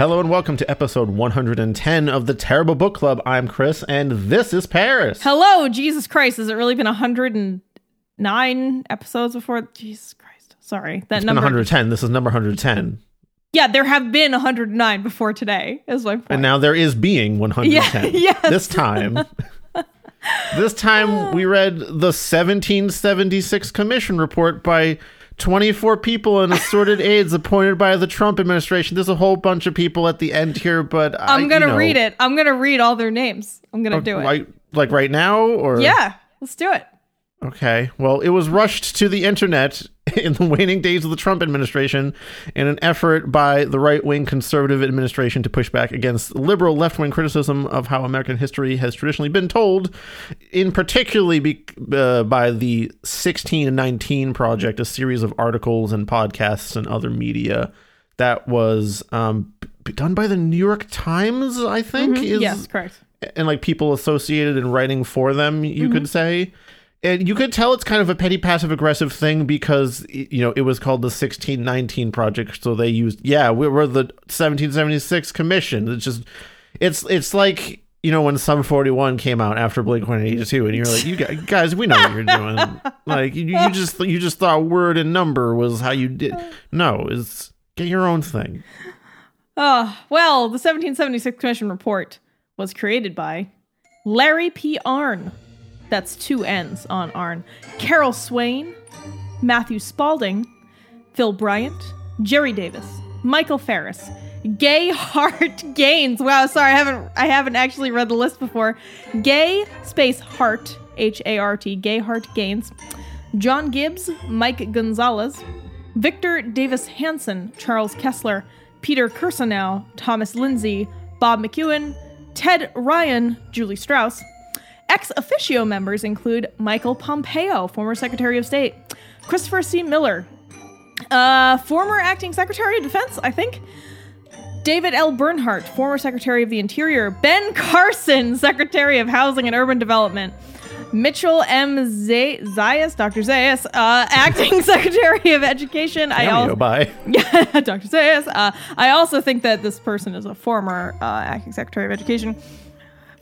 Hello and welcome to episode 110 of the Terrible Book Club. I'm Chris and this is Paris. Hello, Jesus Christ. Has it really been 109 episodes before? Jesus Christ. Sorry. That It's been number. 110. This is number 110. Yeah, there have been 109 before today, is my point. And now there is being 110. Yeah, yes. This time. this time we read the 1776 Commission report by 24 people and assorted aides appointed by the Trump administration. There's a whole bunch of people at the end here, but I, I'm going to you know, read it. I'm going to read all their names. I'm going to oh, do it. Like, like right now or yeah, let's do it. Okay. Well, it was rushed to the internet in the waning days of the Trump administration in an effort by the right wing conservative administration to push back against liberal left wing criticism of how American history has traditionally been told, in particularly be, uh, by the 16 and 19 Project, a series of articles and podcasts and other media that was um, done by the New York Times, I think. Is, Mm-hmm. yes, correct. and like people associated and writing for them you Mm-hmm. could say and you could tell it's kind of a petty passive aggressive thing because you know it was called the 1619 project so they used yeah we were the 1776 commission it's just it's it's like you know when Sum 41 came out after Blink 182 and you're like you guys, we know what you're doing like you, you just you just thought word and number was how you did no it's get your own thing Oh, well, the 1776 Commission report was created by Larry P. Arnn. That's two N's on Arnn. Carol Swain, Matthew Spalding, Phil Bryant, Jerry Davis, Michael Farris, Gay Hart Gaines. Wow, sorry, I haven't I haven't actually read the list before. Gay space Hart, H A R T, Gay Hart Gaines, John Gibbs, Mike Gonzalez, Victor Davis Hanson, Charles Kesler, Peter Kirsanow, Thomas Lindsay, Bob McEwen, Ted Ryan, Julie Strauss. Ex officio members include Michael Pompeo, former Secretary of State, Christopher C. Miller, uh, former acting Secretary of Defense, I think. David L. Bernhardt, former Secretary of the Interior. Ben Carson, Secretary of Housing and Urban Development. Mitchell M. Z- Zayas, Dr. Zayas, uh, acting Secretary of Education. I also, by yeah, Dr. Zayas. Uh, I also think that this person is a former uh, acting Secretary of Education.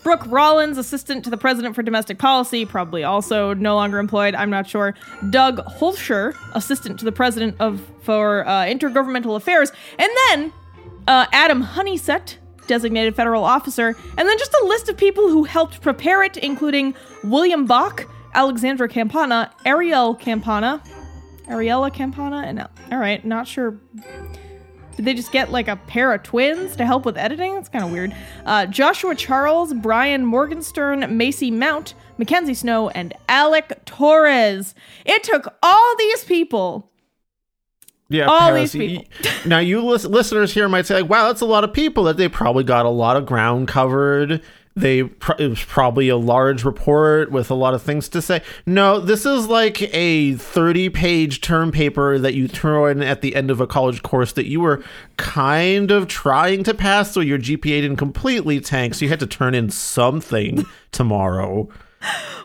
Brooke Rollins, assistant to the president for domestic policy, probably also no longer employed. I'm not sure. Doug Hoelscher, assistant to the president of for uh, intergovernmental affairs, and then uh, Adam Honeysett, designated federal officer, and then just a list of people who helped prepare it, including William Bach, Alexandra Campana, Ariel Campana, Ariella Campana, and all right, not sure did they just get like a pair of twins to help with editing? That's kind of weird. Uh, Joshua Charles, Brian Morgenstern, Macy Mount, Mackenzie Snow, and Alec Torres. It took all these people. Yeah, All Paris, these y- now, you lis- listeners here might say, "Wow, that's a lot of people." That they probably got a lot of ground covered. They pr- it was probably a large report with a lot of things to say. No, this is like a thirty-page term paper that you throw in at the end of a college course that you were kind of trying to pass, so your GPA didn't completely tank, so you had to turn in something tomorrow.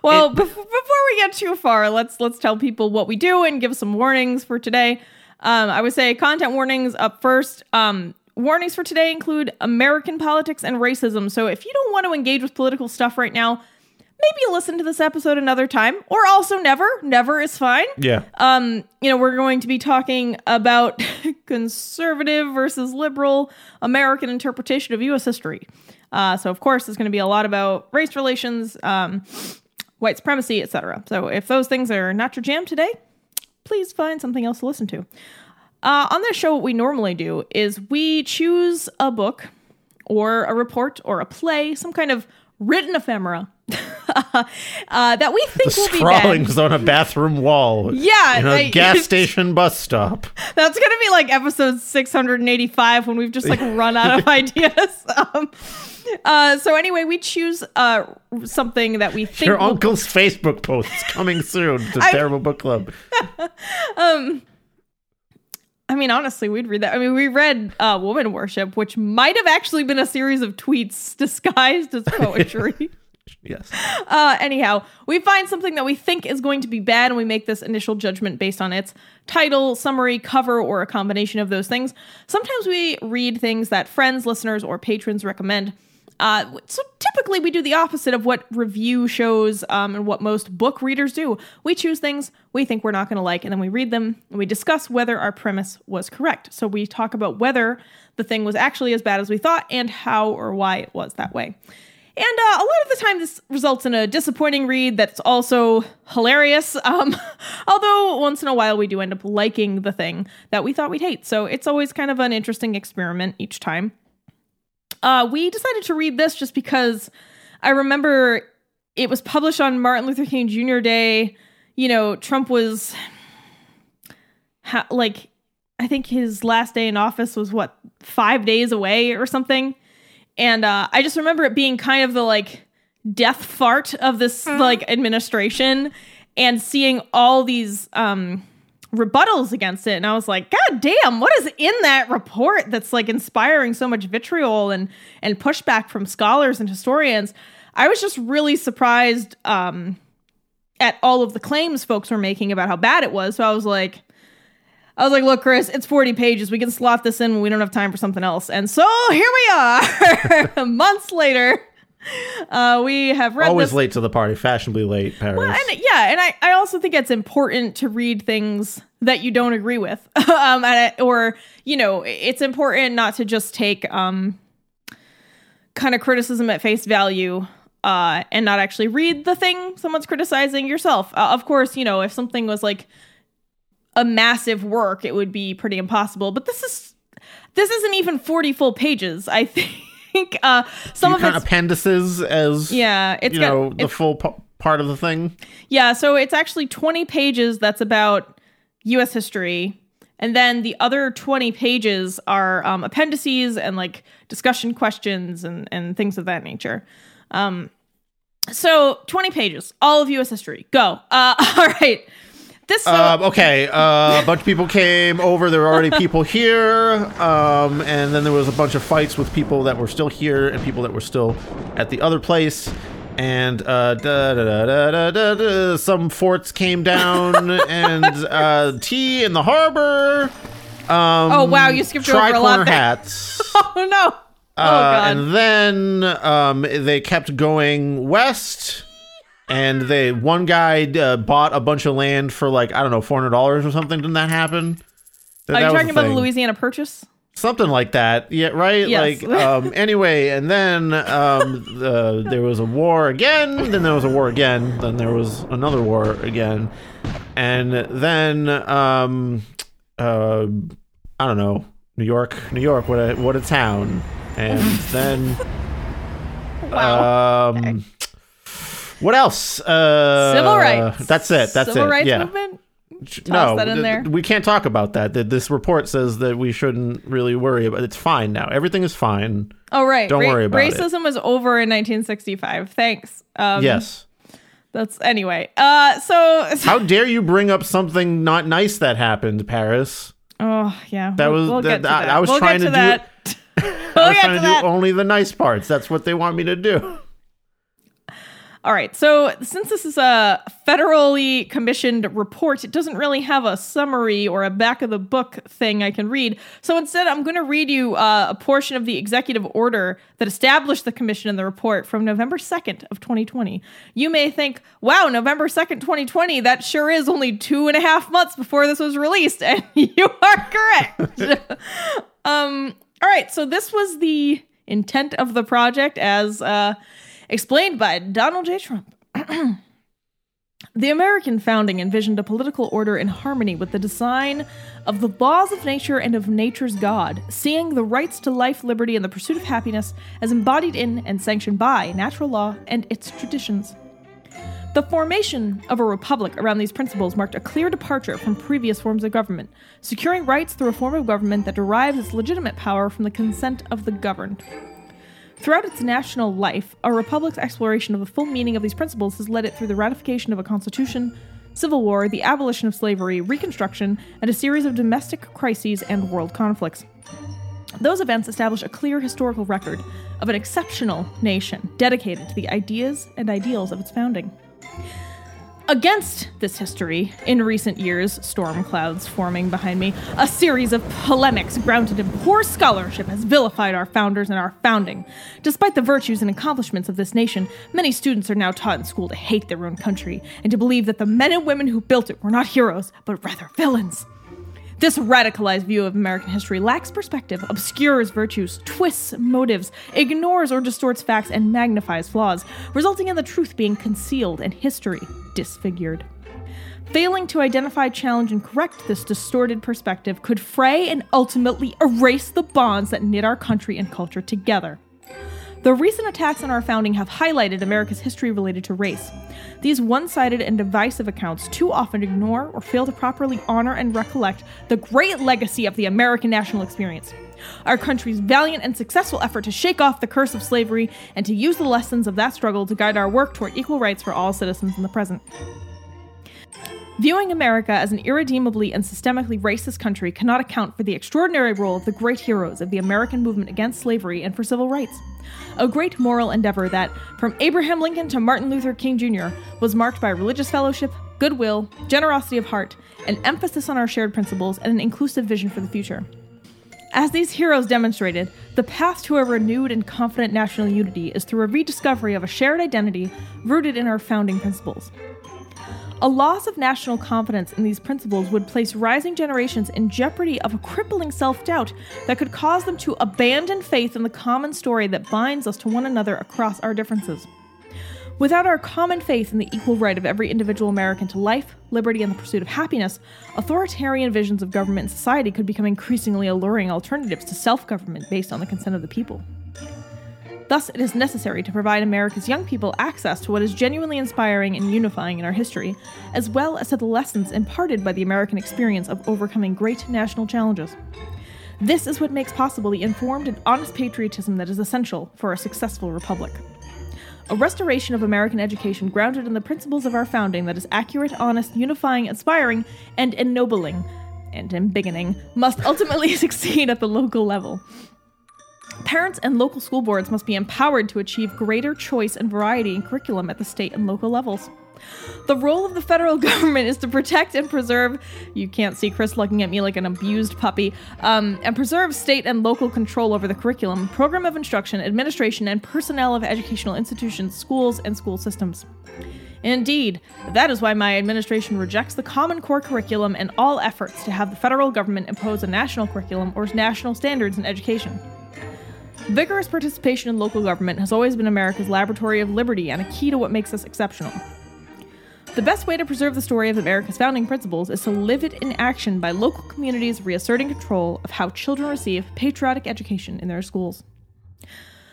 Well, bef- before we get too far, let's let's tell people what we do and give some warnings for today. Um, I would say content warnings up first. Um, warnings for today include American politics and racism. So if you don't want to engage with political stuff right now, maybe listen to this episode another time, or also never. Never is fine. Yeah. Um, you know, we're going to be talking about conservative versus liberal American interpretation of U.S. history. Uh, so, of course, there's going to be a lot about race relations, um, white supremacy, etc. So, if those things are not your jam today, please find something else to listen to. Uh, on this show, what we normally do is we choose a book or a report or a play, some kind of written ephemera uh, that we think will be bad. Scrawlings on a bathroom wall. Yeah, In a I- gas station bus stop. That's gonna be like episode 685 when we've just like run out of ideas. Um, uh, so anyway, we choose uh, something that we think Your will- uncle's Facebook post is coming soon to I- Terrible Book Club. I mean, honestly, we'd read that. I mean, we read uh, Woman Worship, which might have actually been a series of tweets disguised as poetry. Yes. Uh, anyhow, we find something that we think is going to be bad, and we make this initial judgment based on its title, summary, cover, or a combination of those things. Sometimes we read things that friends, listeners, or patrons recommend. Uh, so typically, we do the opposite of what review shows um, and what most book readers do. We choose things we think we're not going to like, and then we read them and we discuss whether our premise was correct. So we talk about whether the thing was actually as bad as we thought and how or why it was that way. And uh, a lot of the time, this results in a disappointing read that's also hilarious. Um, although once in a while, we do end up liking the thing that we thought we'd hate. So it's always kind of an interesting experiment each time. Uh, we decided to read this just because I remember it was published on Martin Luther King Jr. Day. You know, Trump was ha- like, I think his last day in office was what, five days away or something and uh, I just remember it being kind of the like death fart of this like administration, and seeing all these um, rebuttals against it, and I was like, God damn, what is in that report that's like inspiring so much vitriol and and pushback from scholars and historians? I was just really surprised um, at all of the claims folks were making about how bad it was. So I was like. I was like, look, Chris, it's 40 pages. We can slot this in when we don't have time for something else. And so here we are, months later. Uh, we have read Always this. late to the party, fashionably late, Paris. Well, and yeah, and I, I also think it's important to read things that you don't agree with. um, and I- or, you know, it's important not to just take um, kind of criticism at face value uh, and not actually read the thing someone's criticizing yourself. Uh, of course, you know, if something was like a massive work, it would be pretty impossible. But this is this isn't even 40 full pages. I think uh, some you of it's appendices as yeah, it's you got know the full p- part of the thing. yeah, so it's actually 20 pages that's about US history. And then the other 20 pages are um, appendices and like discussion questions and, and things of that nature. Um, so 20 pages, all of US history. Go. Uh, all right. This so, Um, okay, uh, a bunch of people came over. There were already people here, um, and then there was a bunch of fights with people that were still here and people that were still at the other place. And uh, da, da, da, da, da, da, da, some forts came down, and uh, tea in the harbor. Um, Oh, wow, you skipped over a lot hats. oh no. Oh Uh, god. and then um, they kept going west, and they one guy uh, bought a bunch of land for like I don't know four hundred dollars or something. Didn't that happen? That- Are that you talking the about the. Louisiana Purchase? Something like that. Yeah, right. Yes. Like um, anyway, and then um, the, there was a war again. Then there was a war again. Then there was another war again, and then um, uh, I don't know. New York, New York, what a what a town. And then Wow. um, what else? Uh, Civil rights. That's it. That's Civil it. rights yeah. movement? no, that in there. we can't talk about that. Th- This report says that we shouldn't really worry about. It's fine now. Everything is fine. Oh right. Don't worry about it. Racism was over in 1965. Thanks. Um, yes. That's anyway. Uh, so How dare you bring up something not nice that happened, Paris? oh yeah, That we'll- was- we'll that- I- that. I was we'll trying get to to do- that. I was trying to do only the nice parts. That's what they want me to do. All right. So, since this is a federally commissioned report, it doesn't really have a summary or a back of the book thing I can read. So, instead, I'm going to read you uh, a portion of the executive order that established the commission and the report from November 2nd of 2020. You may think, wow, November 2nd, 2020, that sure is only two and a half months before this was released. And you are correct. um, all right. So, this was the intent of the project as. Uh, explained by Donald J. Trump. the American founding envisioned a political order in harmony with the design of the laws of nature and of nature's God, seeing the rights to life, liberty, and the pursuit of happiness as embodied in and sanctioned by natural law and its traditions. The formation of a republic around these principles marked a clear departure from previous forms of government, securing rights through a form of government that derives its legitimate power from the consent of the governed. Throughout its national life, a republic's exploration of the full meaning of these principles has led it through the ratification of a constitution, civil war, the abolition of slavery, Reconstruction, and a series of domestic crises and world conflicts. Those events establish a clear historical record of an exceptional nation dedicated to the ideas and ideals of its founding. Against this history, in recent years, storm clouds forming behind me, a series of polemics grounded in poor scholarship has vilified our founders and our founding. Despite the virtues and accomplishments of this nation, many students are now taught in school to hate their own country and to believe that the men and women who built it were not heroes, but rather villains. This radicalized view of American history lacks perspective, obscures virtues, twists motives, ignores or distorts facts, and magnifies flaws, resulting in the truth being concealed and history disfigured. Failing to identify, challenge, and correct this distorted perspective could fray and ultimately erase the bonds that knit our country and culture together. The recent attacks on our founding have highlighted America's history related to race. These one sided and divisive accounts too often ignore or fail to properly honor and recollect the great legacy of the American national experience. Our country's valiant and successful effort to shake off the curse of slavery and to use the lessons of that struggle to guide our work toward equal rights for all citizens in the present. Viewing America as an irredeemably and systemically racist country cannot account for the extraordinary role of the great heroes of the American movement against slavery and for civil rights. A great moral endeavor that, from Abraham Lincoln to Martin Luther King Jr., was marked by religious fellowship, goodwill, generosity of heart, an emphasis on our shared principles, and an inclusive vision for the future. As these heroes demonstrated, the path to a renewed and confident national unity is through a rediscovery of a shared identity rooted in our founding principles. A loss of national confidence in these principles would place rising generations in jeopardy of a crippling self doubt that could cause them to abandon faith in the common story that binds us to one another across our differences. Without our common faith in the equal right of every individual American to life, liberty, and the pursuit of happiness, authoritarian visions of government and society could become increasingly alluring alternatives to self government based on the consent of the people. Thus, it is necessary to provide America's young people access to what is genuinely inspiring and unifying in our history, as well as to the lessons imparted by the American experience of overcoming great national challenges. This is what makes possible the informed and honest patriotism that is essential for a successful republic. A restoration of American education grounded in the principles of our founding that is accurate, honest, unifying, inspiring, and ennobling, and embiggening, must ultimately succeed at the local level. Parents and local school boards must be empowered to achieve greater choice and variety in curriculum at the state and local levels. The role of the federal government is to protect and preserve. You can't see Chris looking at me like an abused puppy. Um, and preserve state and local control over the curriculum, program of instruction, administration, and personnel of educational institutions, schools, and school systems. Indeed, that is why my administration rejects the Common Core curriculum and all efforts to have the federal government impose a national curriculum or national standards in education. Vigorous participation in local government has always been America's laboratory of liberty and a key to what makes us exceptional. The best way to preserve the story of America's founding principles is to live it in action by local communities reasserting control of how children receive patriotic education in their schools.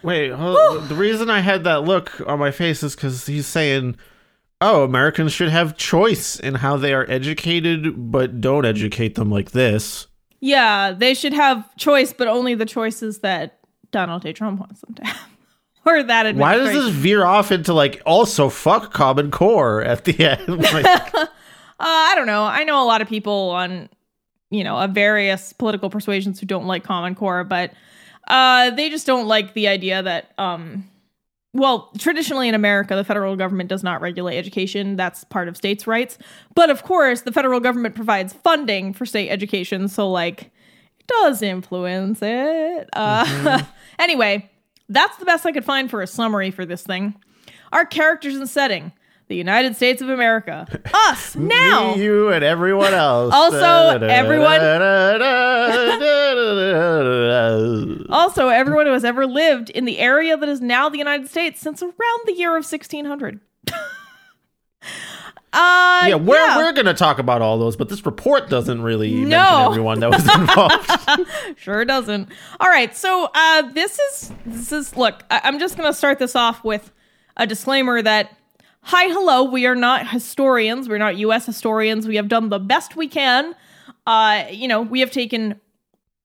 Wait, hold, the reason I had that look on my face is because he's saying, oh, Americans should have choice in how they are educated, but don't educate them like this. Yeah, they should have choice, but only the choices that Donald J. Trump wants them to have. or that Why does this veer off into like also fuck Common Core at the end? like, uh, I don't know. I know a lot of people on, you know, of various political persuasions who don't like Common Core, but uh, they just don't like the idea that um, well, traditionally in America, the federal government does not regulate education. That's part of states' rights. But of course, the federal government provides funding for state education. So, like, it does influence it. Uh, anyway, that's the best I could find for a summary for this thing. Our characters and setting the United States of America. Us, now. Me, you, and everyone else. Also, everyone- Also, everyone who has ever lived in the area that is now the United States since around the year of 1600. uh, yeah, we're, we're going to talk about all those, but this report doesn't really mention everyone that was involved. sure doesn't. All right, so uh, this is this is look. I- I'm just gonna start this off with a disclaimer that hi, hello. We are not historians. We're not U.S. historians. We have done the best we can. Uh, you know, we have taken.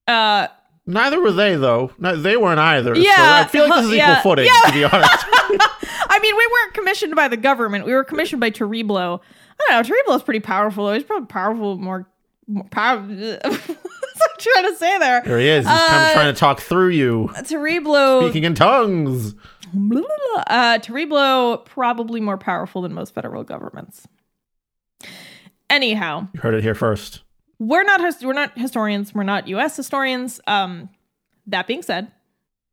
Uh, Neither were they, though. No, they weren't either. so Yeah, I feel like this is yeah, equal footing, yeah. to be honest. Mean, we weren't commissioned by the government. We were commissioned by Terreblo. I don't know. Terreblo's pretty powerful. Though. He's probably powerful, more, more power. What's I'm trying to say there? there he is. He's kind Uh, of trying to talk through you, Terreblo. speaking in tongues. Uh, Terreblo probably more powerful than most federal governments. Anyhow, You heard it here first. we're not his- we're not historians. We're not U.S. historians. Um, that being said,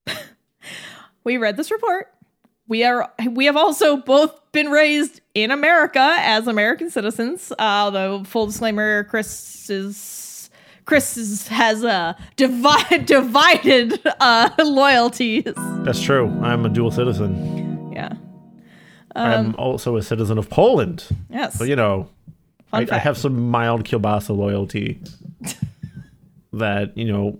we read this report. We are we have also both been raised in America as American citizens. Uh, although full disclaimer, Chris is Chris is, has uh, divide, divided uh, loyalties. That's true. I'm a dual citizen. Yeah. I'm also a citizen of Poland. Yes. So, you know, I, I have some mild kielbasa loyalty that, you know,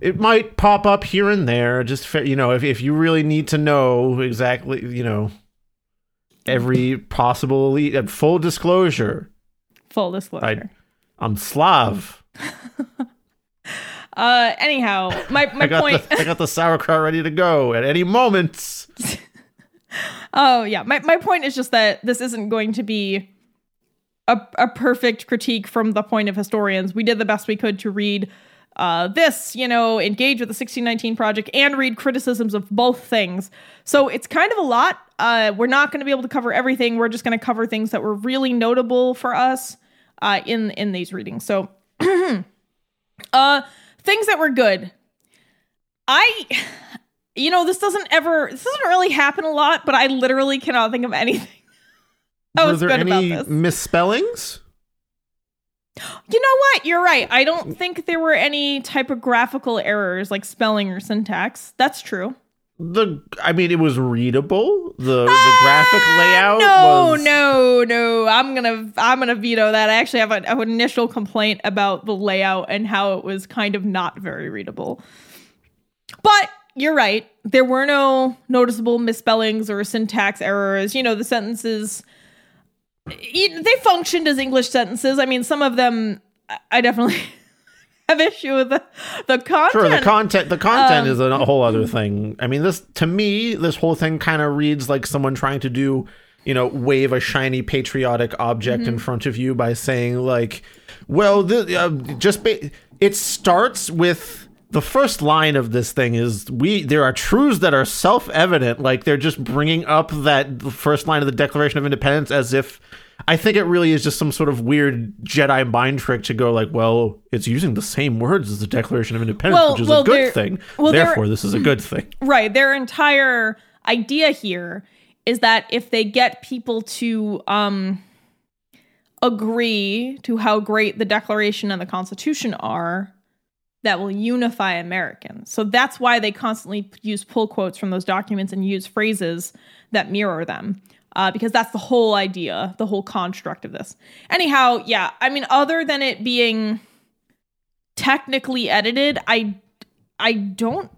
it might pop up here and there. Just, you know, if, if you really need to know exactly, you know, every possible elite, uh, full disclosure, Full disclosure. I'm Slav. uh, anyhow, my, my I point. the, I got the sauerkraut ready to go at any moment. oh yeah, my my point is just that this isn't going to be a a perfect critique from the point of historians. We did the best we could to read. Uh, this, you know, engage with the 1619 project and read criticisms of both things. So it's kind of a lot. Uh, we're not going to be able to cover everything. We're just going to cover things that were really notable for us uh, in in these readings. So, uh, things that were good. I, you know, this doesn't ever, this doesn't really happen a lot, but I literally cannot think of anything. I Were was there good any about this. misspellings? You know what? You're right. I don't think there were any typographical errors like spelling or syntax. That's true. The I mean, it was readable. The the ah, graphic layout. No, was, no, no. I'm gonna, I'm gonna veto that. I actually have an, an initial complaint about the layout and how it was kind of not very readable. But you're right. There were no noticeable misspellings or syntax errors. You know, the sentences they functioned as English sentences. I mean, some of them I- definitely have issue with the the content. Sure, the content the content Um, is a whole other thing. I mean, this to me, this whole thing kind of reads like someone trying to do, you know, wave a shiny patriotic object Mm-hmm. in front of you by saying like, well, the, uh, just ba- it starts with the first line of this thing is we there are truths that are self-evident like they're just bringing up that the first line of the declaration of independence as if i think it really is just some sort of weird jedi mind trick to go like well it's using the same words as the declaration of independence Well- which is well, a good thing well, therefore this is a good thing Right. Their entire idea here is that if they get people to um agree to how great the Declaration and the Constitution are, that will unify Americans. So that's why they constantly use pull quotes from those documents and use phrases that mirror them. Uh, because that's the whole idea, the whole construct of this. Anyhow, yeah, I mean, other than it being technically edited, I I don't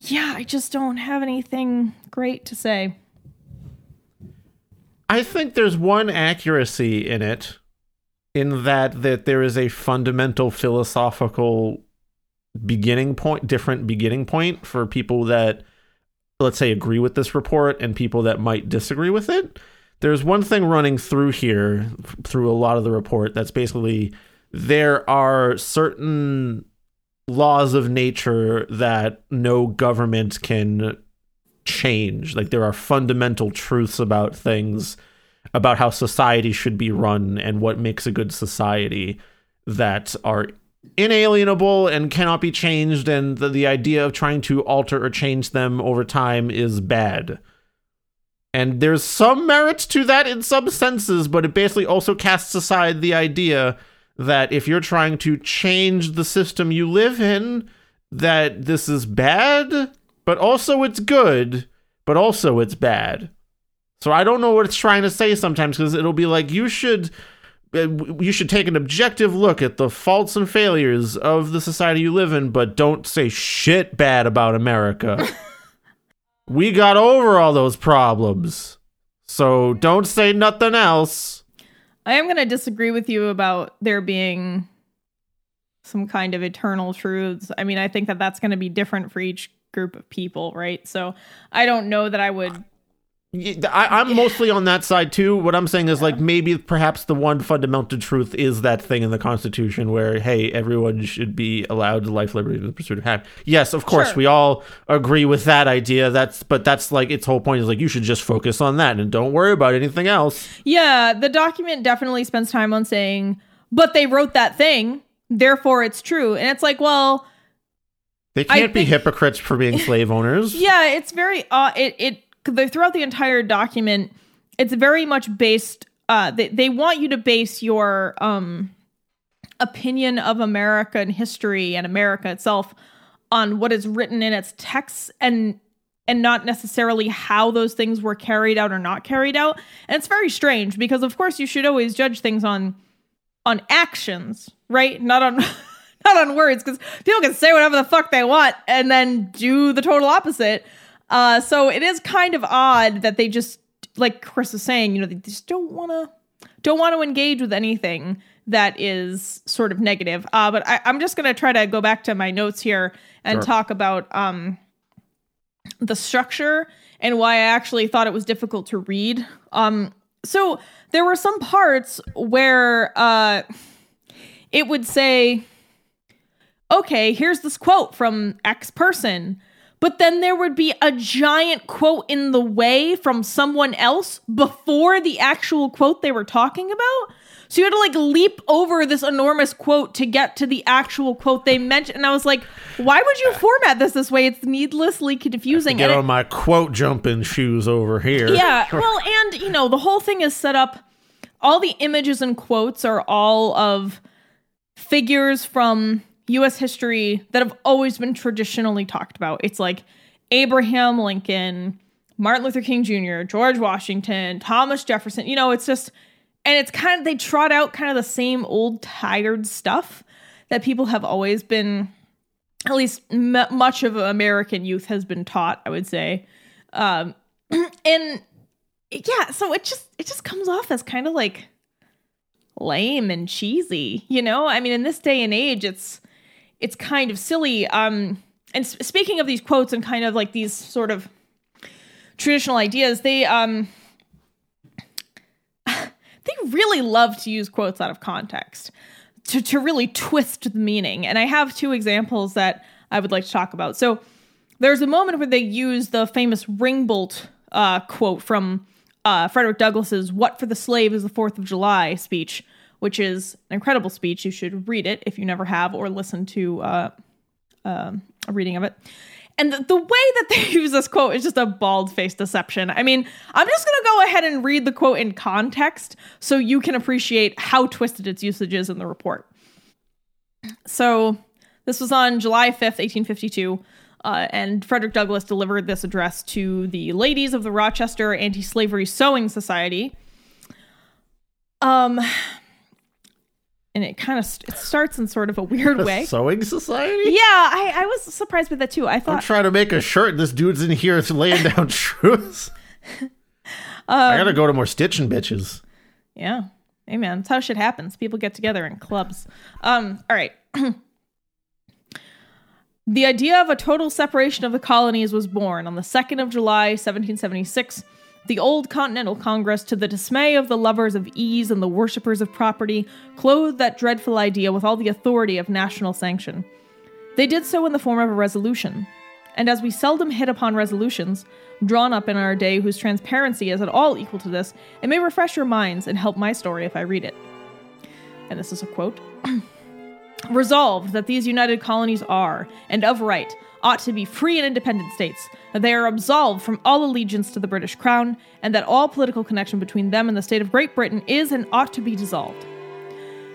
yeah, I just don't have anything great to say. i think there's one accuracy in it in that that there is a fundamental philosophical beginning point different beginning point for people that let's say agree with this report and people that might disagree with it there's one thing running through here through a lot of the report that's basically there are certain laws of nature that no government can change. Like there are fundamental truths about things, about how society should be run and what makes a good society that are inalienable and cannot be changed and the, the idea of trying to alter or change them over time is bad. And there's some merit to that in some senses, but it basically also casts aside the idea that if you're trying to change the system you live in, that this is bad, but also it's good, but also it's bad. So I don't know what it's trying to say sometimes because it'll be like you should uh, you should take an objective look at the faults and failures of the society you live in, but don't say shit bad about America. we got over all those problems. So don't say nothing else. I am going to disagree with you about there being some kind of eternal truths. I mean, I think that that's going to be different for each group of people, right? So I don't know that I would I, am mostly on that side too. What I'm saying is yeah. like maybe perhaps the one fundamental truth is that thing in the Constitution where hey, everyone should be allowed life, liberty, and the pursuit of happiness. Yes, of course, sure. we all agree with that idea. That's but that's like its whole point is like you should just focus on that and don't worry about anything else. Yeah, the document definitely spends time on saying, but they wrote that thing, therefore it's true, and it's like, well. They can't be hypocrites for being slave owners. Yeah, it's very uh, it it throughout the entire document, it's very much based. Uh, they they want you to base your um opinion of American history and America itself on what is written in its texts and and not necessarily how those things were carried out or not carried out. And it's very strange because of course you should always judge things on on actions, right? Not on not on words because people can say whatever the fuck they want and then do the total opposite. Uh, so it is kind of odd that they just, like Chris was saying, you know, they just don't want to don't want to engage with anything that is sort of negative. Uh, but I, am just gonna try to go back to my notes here and sure. talk about um, the structure and why I actually thought it was difficult to read. Um, so there were some parts where uh, it would say, "Okay, here's this quote from X person." But then there would be a giant quote in the way from someone else before the actual quote they were talking about. So you had to like leap over this enormous quote to get to the actual quote they mentioned. And I was like, why would you format this this way? It's needlessly confusing. Get and on it, my quote jumping shoes over here. Yeah. Well, and you know, the whole thing is set up. All the images and quotes are all of figures from US history that have always been traditionally talked about. It's like Abraham Lincoln, Martin Luther King Jr., George Washington, Thomas Jefferson. You know, it's just, and it's kind of, they trot out kind of the same old tired stuff that people have always been, at least m- much of American youth has been taught, I would say. Um, and yeah, so it just, it just comes off as kind of like, lame and cheesy you know i mean in this day and age it's it's kind of silly. Um, and speaking of these quotes and kind of like these sort of traditional ideas, they um, they really love to use quotes out of context to to really twist the meaning. And I have two examples that I would like to talk about. So there's a moment where they use the famous Ringbolt uh, quote from uh, Frederick Douglass's "What for the Slave is the Fourth of July" speech, which is an incredible speech. You should read it if you never have, or listen to uh, uh, a reading of it. And the, the, way that they use this quote is just a bald faced deception. I mean, I'm just going to go ahead and read the quote in context so you can appreciate how twisted its usage is in the report. So, this was on July 5th, 1852. Uh, and Frederick Douglass delivered this address to the ladies of the Rochester Anti Slavery Sewing Society. Um, and it kind of it starts in sort of a weird way. Sewing society? Yeah, I, I was surprised with that too. I thought I'm trying to make a shirt. and This dude's in here laying down truths. Um, I gotta go to more stitching bitches. Yeah, hey man, that's how shit happens. People get together in clubs. Um, all right. the idea of a total separation of the colonies was born on the second of July, 1776 the Old Continental Congress, to the dismay of the lovers of ease and the worshippers of property, clothed that dreadful idea with all the authority of national sanction. They did so in the form of a resolution. And as we seldom hit upon resolutions, drawn up in our day whose transparency is at all equal to this, it may refresh your minds and help my story if I read it. And this is a quote Resolved that these united colonies are, and of right, ought to be free and independent states, that they are absolved from all allegiance to the British Crown, and that all political connection between them and the state of Great Britain is and ought to be dissolved.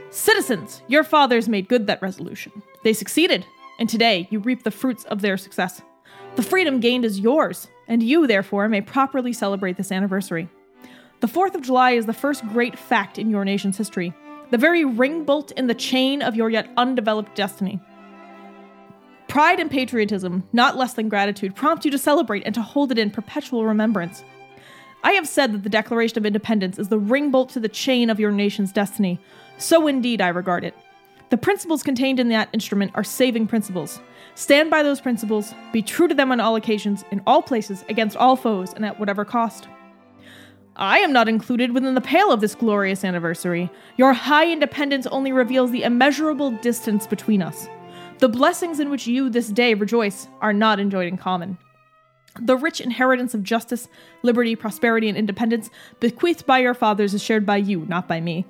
Citizens, your fathers made good that resolution. They succeeded, and today you reap the fruits of their success. The freedom gained is yours, and you, therefore, may properly celebrate this anniversary. The 4th of July is the first great fact in your nation's history, the very ring bolt in the chain of your yet undeveloped destiny. Pride and patriotism, not less than gratitude, prompt you to celebrate and to hold it in perpetual remembrance. I have said that the Declaration of Independence is the ring bolt to the chain of your nation's destiny. So indeed I regard it. The principles contained in that instrument are saving principles. Stand by those principles, be true to them on all occasions, in all places, against all foes, and at whatever cost. I am not included within the pale of this glorious anniversary. Your high independence only reveals the immeasurable distance between us. The blessings in which you this day rejoice are not enjoyed in common. The rich inheritance of justice, liberty, prosperity, and independence bequeathed by your fathers is shared by you, not by me.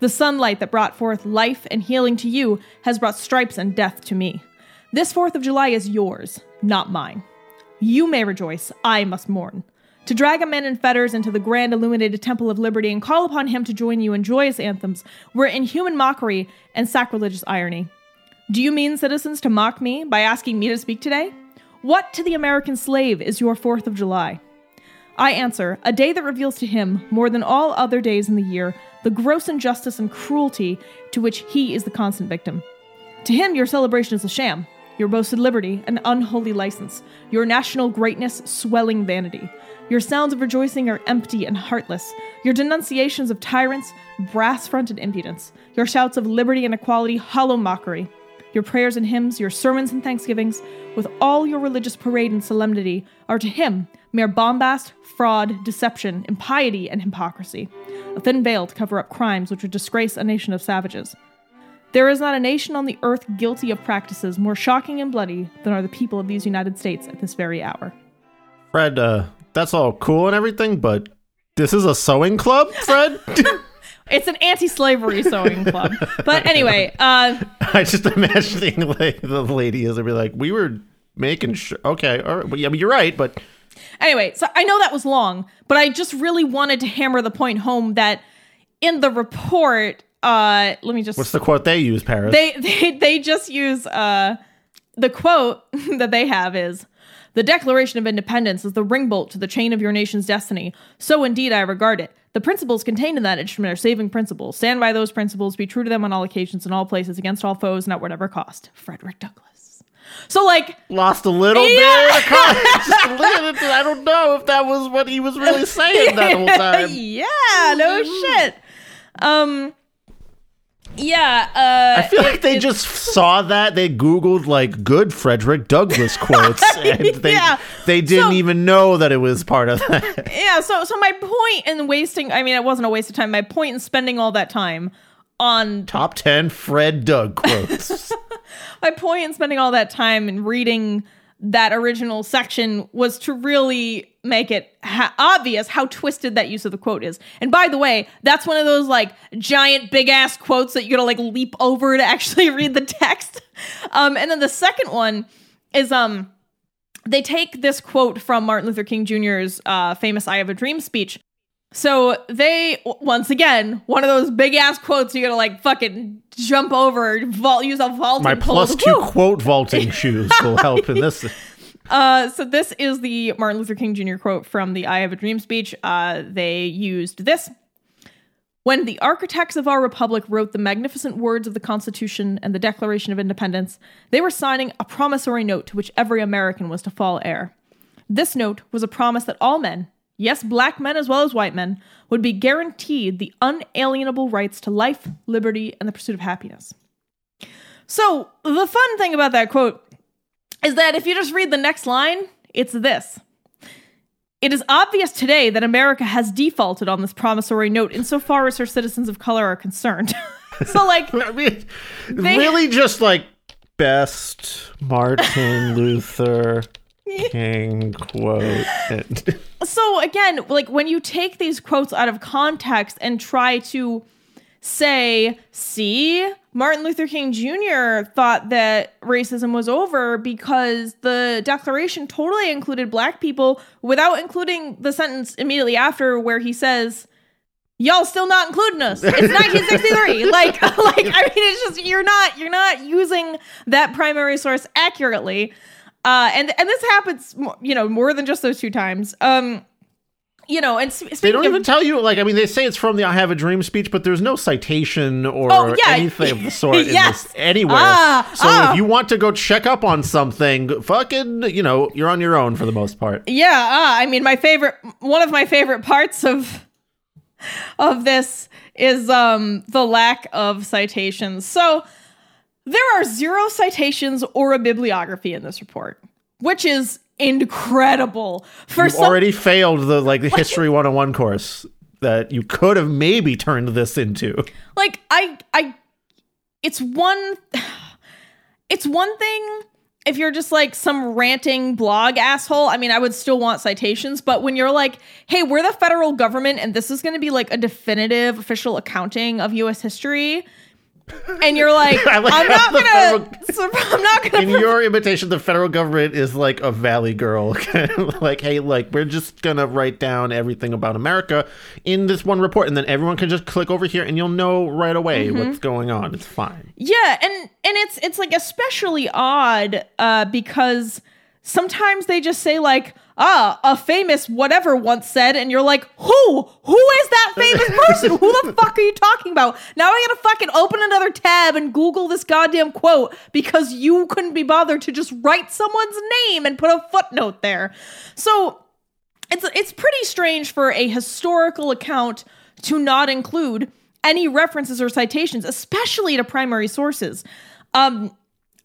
The sunlight that brought forth life and healing to you has brought stripes and death to me. This 4th of July is yours, not mine. You may rejoice, I must mourn. To drag a man in fetters into the grand illuminated temple of liberty and call upon him to join you in joyous anthems were inhuman mockery and sacrilegious irony. Do you mean, citizens, to mock me by asking me to speak today? What to the American slave is your 4th of July? I answer, a day that reveals to him, more than all other days in the year, the gross injustice and cruelty to which he is the constant victim. To him, your celebration is a sham, your boasted liberty an unholy license, your national greatness swelling vanity. Your sounds of rejoicing are empty and heartless, your denunciations of tyrants, brass fronted impudence, your shouts of liberty and equality, hollow mockery. Your prayers and hymns, your sermons and thanksgivings, with all your religious parade and solemnity, are to him mere bombast, fraud, deception, impiety, and hypocrisy, a thin veil to cover up crimes which would disgrace a nation of savages. There is not a nation on the earth guilty of practices more shocking and bloody than are the people of these United States at this very hour. Fred, uh, that's all cool and everything, but this is a sewing club, Fred? It's an anti-slavery sewing club. But anyway, uh, I just imagining like the lady is to be like, we were making sure. Okay, all right. Well, yeah, I mean, you're right, but anyway, so I know that was long, but I just really wanted to hammer the point home that in the report, uh, let me just what's the quote they use, Paris? they they they just use uh the quote that they have is the Declaration of Independence is the ring bolt to the chain of your nation's destiny. So indeed I regard it. The principles contained in that instrument are saving principles. Stand by those principles, be true to them on all occasions, in all places, against all foes, and at whatever cost. Frederick Douglass. So like Lost a little Yeah. bit of context. Just a little bit. I don't know if that was what he was really saying that whole time. yeah, no shit. Um yeah, uh I feel like it- they just saw that they googled like good Frederick Douglass quotes, and they Yeah. they didn't So- even know that it was part of that. yeah so so my point in wasting i mean it wasn't a waste of time my point in spending all that time on Top ten Fred Doug quotes. my point in spending all that time and reading that original section was to really make it ha- obvious how twisted that use of the quote is. And by the way, that's one of those like giant big ass quotes that you gotta like leap over to actually read the text. Um, and then the second one is um they take this quote from Martin Luther King Jr.'s uh, famous "I Have a Dream" speech. So they once again one of those big ass quotes you gotta like fucking jump over, vault, use a vaulting My pole plus to- two Woo! quote vaulting shoes will help in this. Uh, so this is the Martin Luther King Jr. quote from the "I Have a Dream" speech. Uh, they used this. When the architects of our republic wrote the magnificent words of the Constitution and the Declaration of Independence, they were signing a promissory note to which every American was to fall heir. This note was a promise that all men, yes, black men as well as white men, would be guaranteed the unalienable rights to life, liberty, and the pursuit of happiness. So, the fun thing about that quote is that if you just read the next line, it's this. It is obvious today that America has defaulted on this promissory note insofar as her citizens of color are concerned. so, like, I mean, really just like best Martin Luther King quote. so again, like when you take these quotes out of context and try to say, see, Martin Luther King Jr. thought that racism was over because the Declaration totally included black people without including the sentence immediately after where he says, Y'all still not including us. It's 1963. like, like I mean, it's just you're not you're not using that primary source accurately. Uh, and and this happens, you know, more than just those two times. Um, you know, and they don't of, even tell you. Like, I mean, they say it's from the "I Have a Dream" speech, but there's no citation or oh, yeah. anything of the sort yes. in this anywhere. Ah, so ah. if you want to go check up on something, fucking, you know, you're on your own for the most part. Yeah, uh, I mean, my favorite, one of my favorite parts of of this is um the lack of citations. So there are zero citations or a bibliography in this report, which is incredible. For You've some- already failed the like the history 101 course that you could have maybe turned this into. Like I I it's one it's one thing if you're just like some ranting blog asshole, I mean, I would still want citations. But when you're like, hey, we're the federal government and this is going to be like a definitive official accounting of US history, and you're like, like I'm, not gonna, federal, I'm not gonna. In your imitation, the federal government is like a valley girl, like, hey, like we're just gonna write down everything about America in this one report, and then everyone can just click over here, and you'll know right away mm-hmm. what's going on. It's fine. Yeah, and and it's it's like especially odd uh, because sometimes they just say like ah, a famous whatever once said, and you're like, who? Who is that famous person? who the fuck are you talking about? Now I gotta fucking open another tab and Google this goddamn quote because you couldn't be bothered to just write someone's name and put a footnote there. So it's it's pretty strange for a historical account to not include any references or citations, especially to primary sources. Um,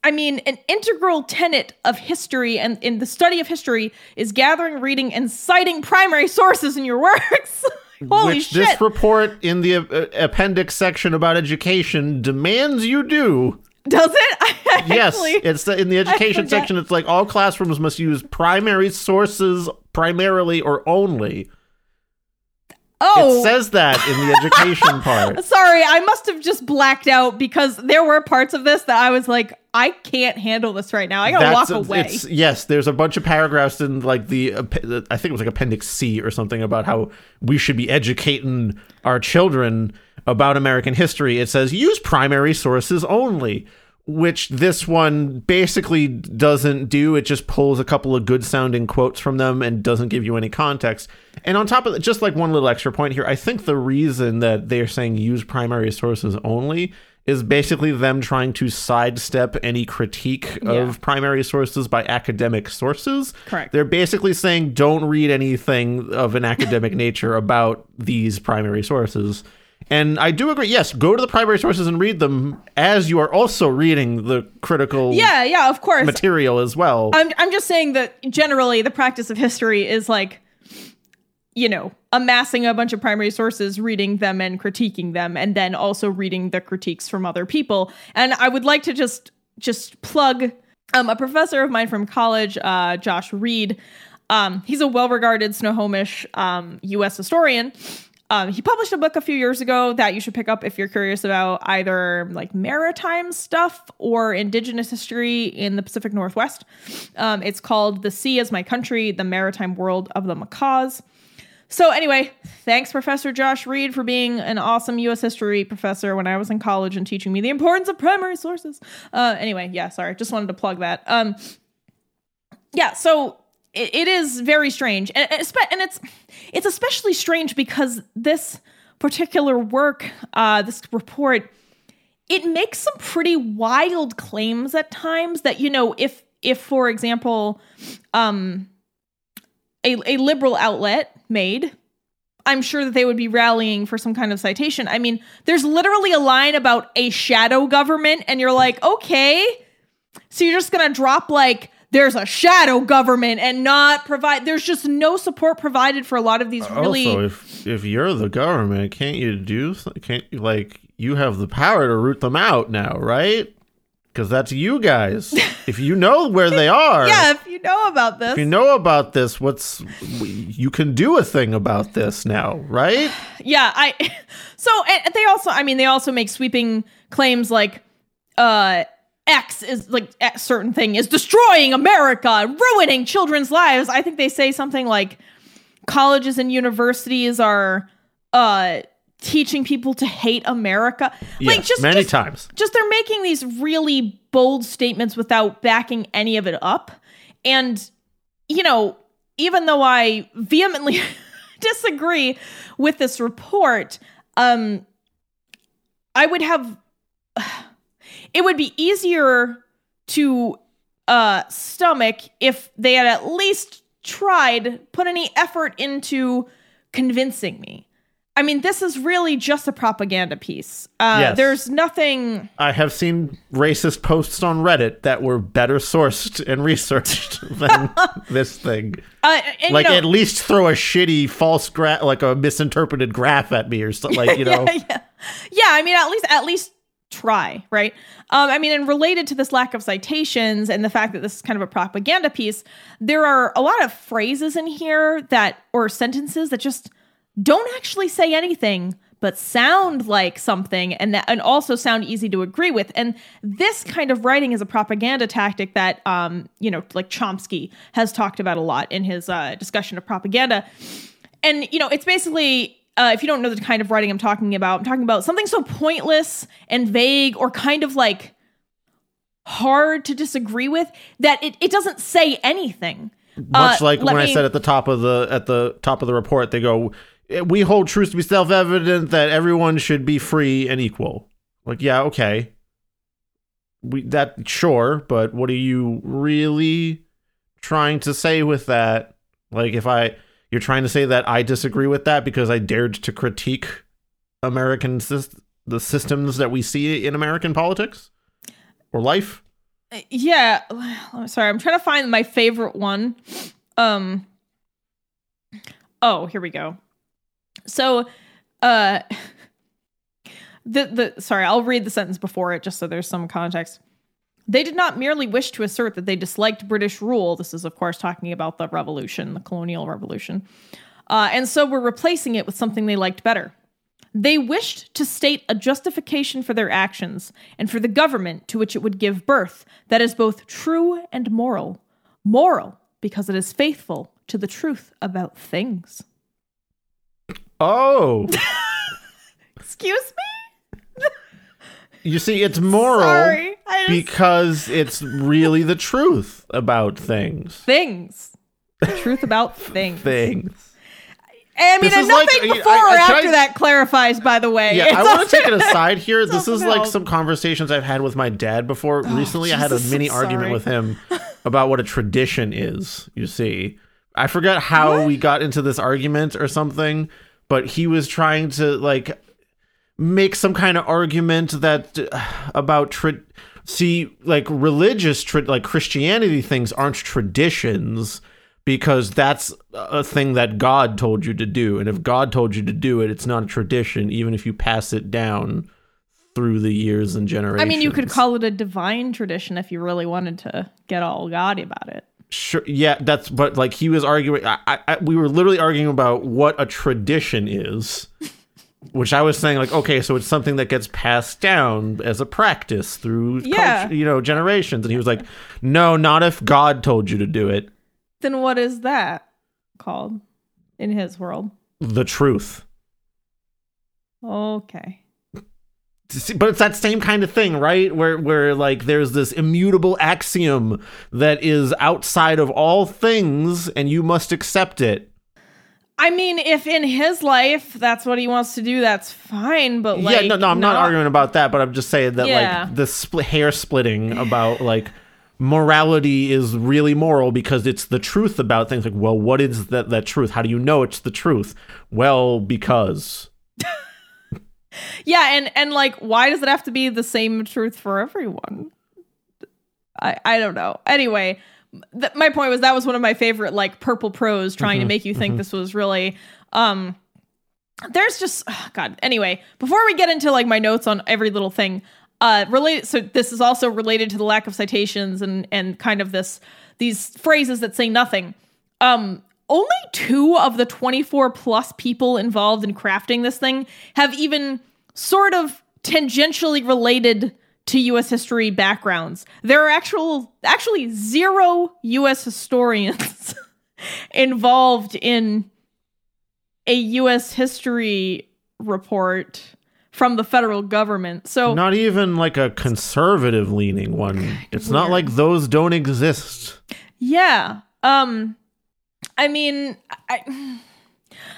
I mean, an integral tenet of history and in the study of history is gathering, reading, and citing primary sources in your works. Holy Which shit. this report in the uh, appendix section about education demands you do. Does it? yes, it's in the education section. It's like all classrooms must use primary sources primarily or only. Oh, it says that in the education part. Sorry, I must have just blacked out because there were parts of this that I was like, I can't handle this right now. I gotta That's walk away. yes, there's a bunch of paragraphs in like the I think it was like Appendix C or something about how we should be educating our children about American history. It says use primary sources only which this one basically doesn't do. It just pulls a couple of good sounding quotes from them and doesn't give you any context. And on top of that, just like one little extra point here, I think the reason that they're saying use primary sources only is basically them trying to sidestep any critique yeah. of primary sources by academic sources. Correct. They're basically saying don't read anything of an academic nature about these primary sources and I do agree. Yes, go to the primary sources and read them as you are also reading the critical Yeah, yeah, of course. material as well. I'm I'm just saying that generally the practice of history is like you know, amassing a bunch of primary sources, reading them and critiquing them and then also reading the critiques from other people. And I would like to just just plug um, a professor of mine from college, uh, Josh Reid. Um, he's a well-regarded Snohomish um, U.S. historian, um, he published a book a few years ago that you should pick up if you're curious about either like maritime stuff or indigenous history in the Pacific Northwest. Um, it's called The Sea is My Country, The Maritime World of the Makahs. So, anyway, thanks, Professor Josh Reid, for being an awesome U.S. history professor when I was in college and teaching me the importance of primary sources. Uh, anyway, yeah, sorry, just wanted to plug that. Um, yeah, so it, it is very strange, and, and it's it's especially strange because this particular work, uh, this report, it makes some pretty wild claims at times. That you know, if if for example, um, a a liberal outlet made I'm sure that they would be rallying for some kind of citation. I mean, there's literally a line about a shadow government, and you're like, okay, so you're just gonna drop like there's a shadow government and not provide there's just no support provided for a lot of these really also if if you're the government can't you do can't you like you have the power to root them out now right because that's you guys. if you know where they are, Yeah, if you know about this. if you know about this, what's you can do a thing about this now, right? yeah, I so and they also I mean they also make sweeping claims like uh X is like a certain thing is destroying America, ruining children's lives. I think they say something like colleges and universities are uh teaching people to hate America. like just many just, times. just they're making these really bold statements without backing any of it up. And you know, even though I vehemently disagree with this report, um I would have it would be easier to uh stomach if they had at least tried put any effort into convincing me. I mean, this is really just a propaganda piece. Uh, Yes. There's nothing. I have seen racist posts on Reddit that were better sourced and researched than this thing. Uh, and, Like you know, at least throw a shitty false graph, like a misinterpreted graph at me or something. Like you know, yeah, yeah, yeah. I mean, at least at least try, right? Um, I mean, and related to this lack of citations and the fact that this is kind of a propaganda piece, there are a lot of phrases in here that or sentences that just don't actually say anything but sound like something and that and also sound easy to agree with and this kind of writing is a propaganda tactic that um you know like chomsky has talked about a lot in his uh, discussion of propaganda and you know it's basically uh, if you don't know the kind of writing i'm talking about i'm talking about something so pointless and vague or kind of like hard to disagree with that it, it doesn't say anything much Uh, like when I said at the top of the at the top of the report, they go, "We hold truths to be self-evident that everyone should be free and equal." Like, yeah, okay, we that sure, but what are you really trying to say with that? Like, if I you're trying to say that I disagree with that because I dared to critique American the systems that we see in American politics? Or life. yeah i'm sorry i'm trying to find my favorite one. Um oh here we go. So uh the the sorry i'll read the sentence before it just so there's some context they did not merely wish to assert that they disliked british rule this is of course talking about the revolution the colonial revolution uh, and so we're replacing it with something they liked better they wished to state a justification for their actions and for the government to which it would give birth that is both true and moral. Moral, because it is faithful to the truth about things. Oh, Excuse me? You see, it's moral. Sorry. Just, because it's really the truth about things. things. The truth about things. Things. I mean, like- nothing I- before I- or can I- after that clarifies, by the way. Yeah, It's I want to take it aside here. This is like some conversations I've had with my dad before. Oh, Recently, I had a Oh, mini argument with him about what a tradition is. You see, I forgot how we got into this argument or something, but he was trying to like make some kind of argument that uh, about tra- see like religious tra- like Christianity things aren't traditions because that's a thing that God told you to do and if God told you to do it it's not a tradition even if you pass it down through the years and generations I mean, you could call it a divine tradition if you really wanted to get all gaudy about it. Sure. Yeah, that's but like he was arguing. I, I, I- we were literally arguing about what a tradition is, which I was saying like, okay, so it's something that gets passed down as a practice through, Yeah. culture, you know, generations. And he was like, no, not if God told you to do it. Then what is that called in his world? The truth. Okay. But it's that same kind of thing, right? Where where like there's this immutable axiom that is outside of all things, and you must accept it. I mean, if in his life that's what he wants to do, that's fine. But like, yeah, no, no, I'm not, arguing about that, but I'm just saying that Yeah. like the split hair splitting about like morality is really moral because it's the truth about things. Like, well, what is that that truth? How do you know it's the truth? Well, because Yeah, and and like, why does it have to be the same truth for everyone? I I don't know. Anyway, th- my point was that was one of my favorite like purple prose trying Mm-hmm, to make you think this was really um there's just ugh, god anyway before we get into like my notes on every little thing Uh, related. So this is also related to the lack of citations and and kind of this these phrases that say nothing. Um, only two of the 24 plus people involved in crafting this thing have even sort of tangentially related to US history backgrounds. There are actual actually zero US historians involved in a US history report from the federal government. So Not even like a conservative leaning one. It's not like those don't exist. yeah. Um I mean I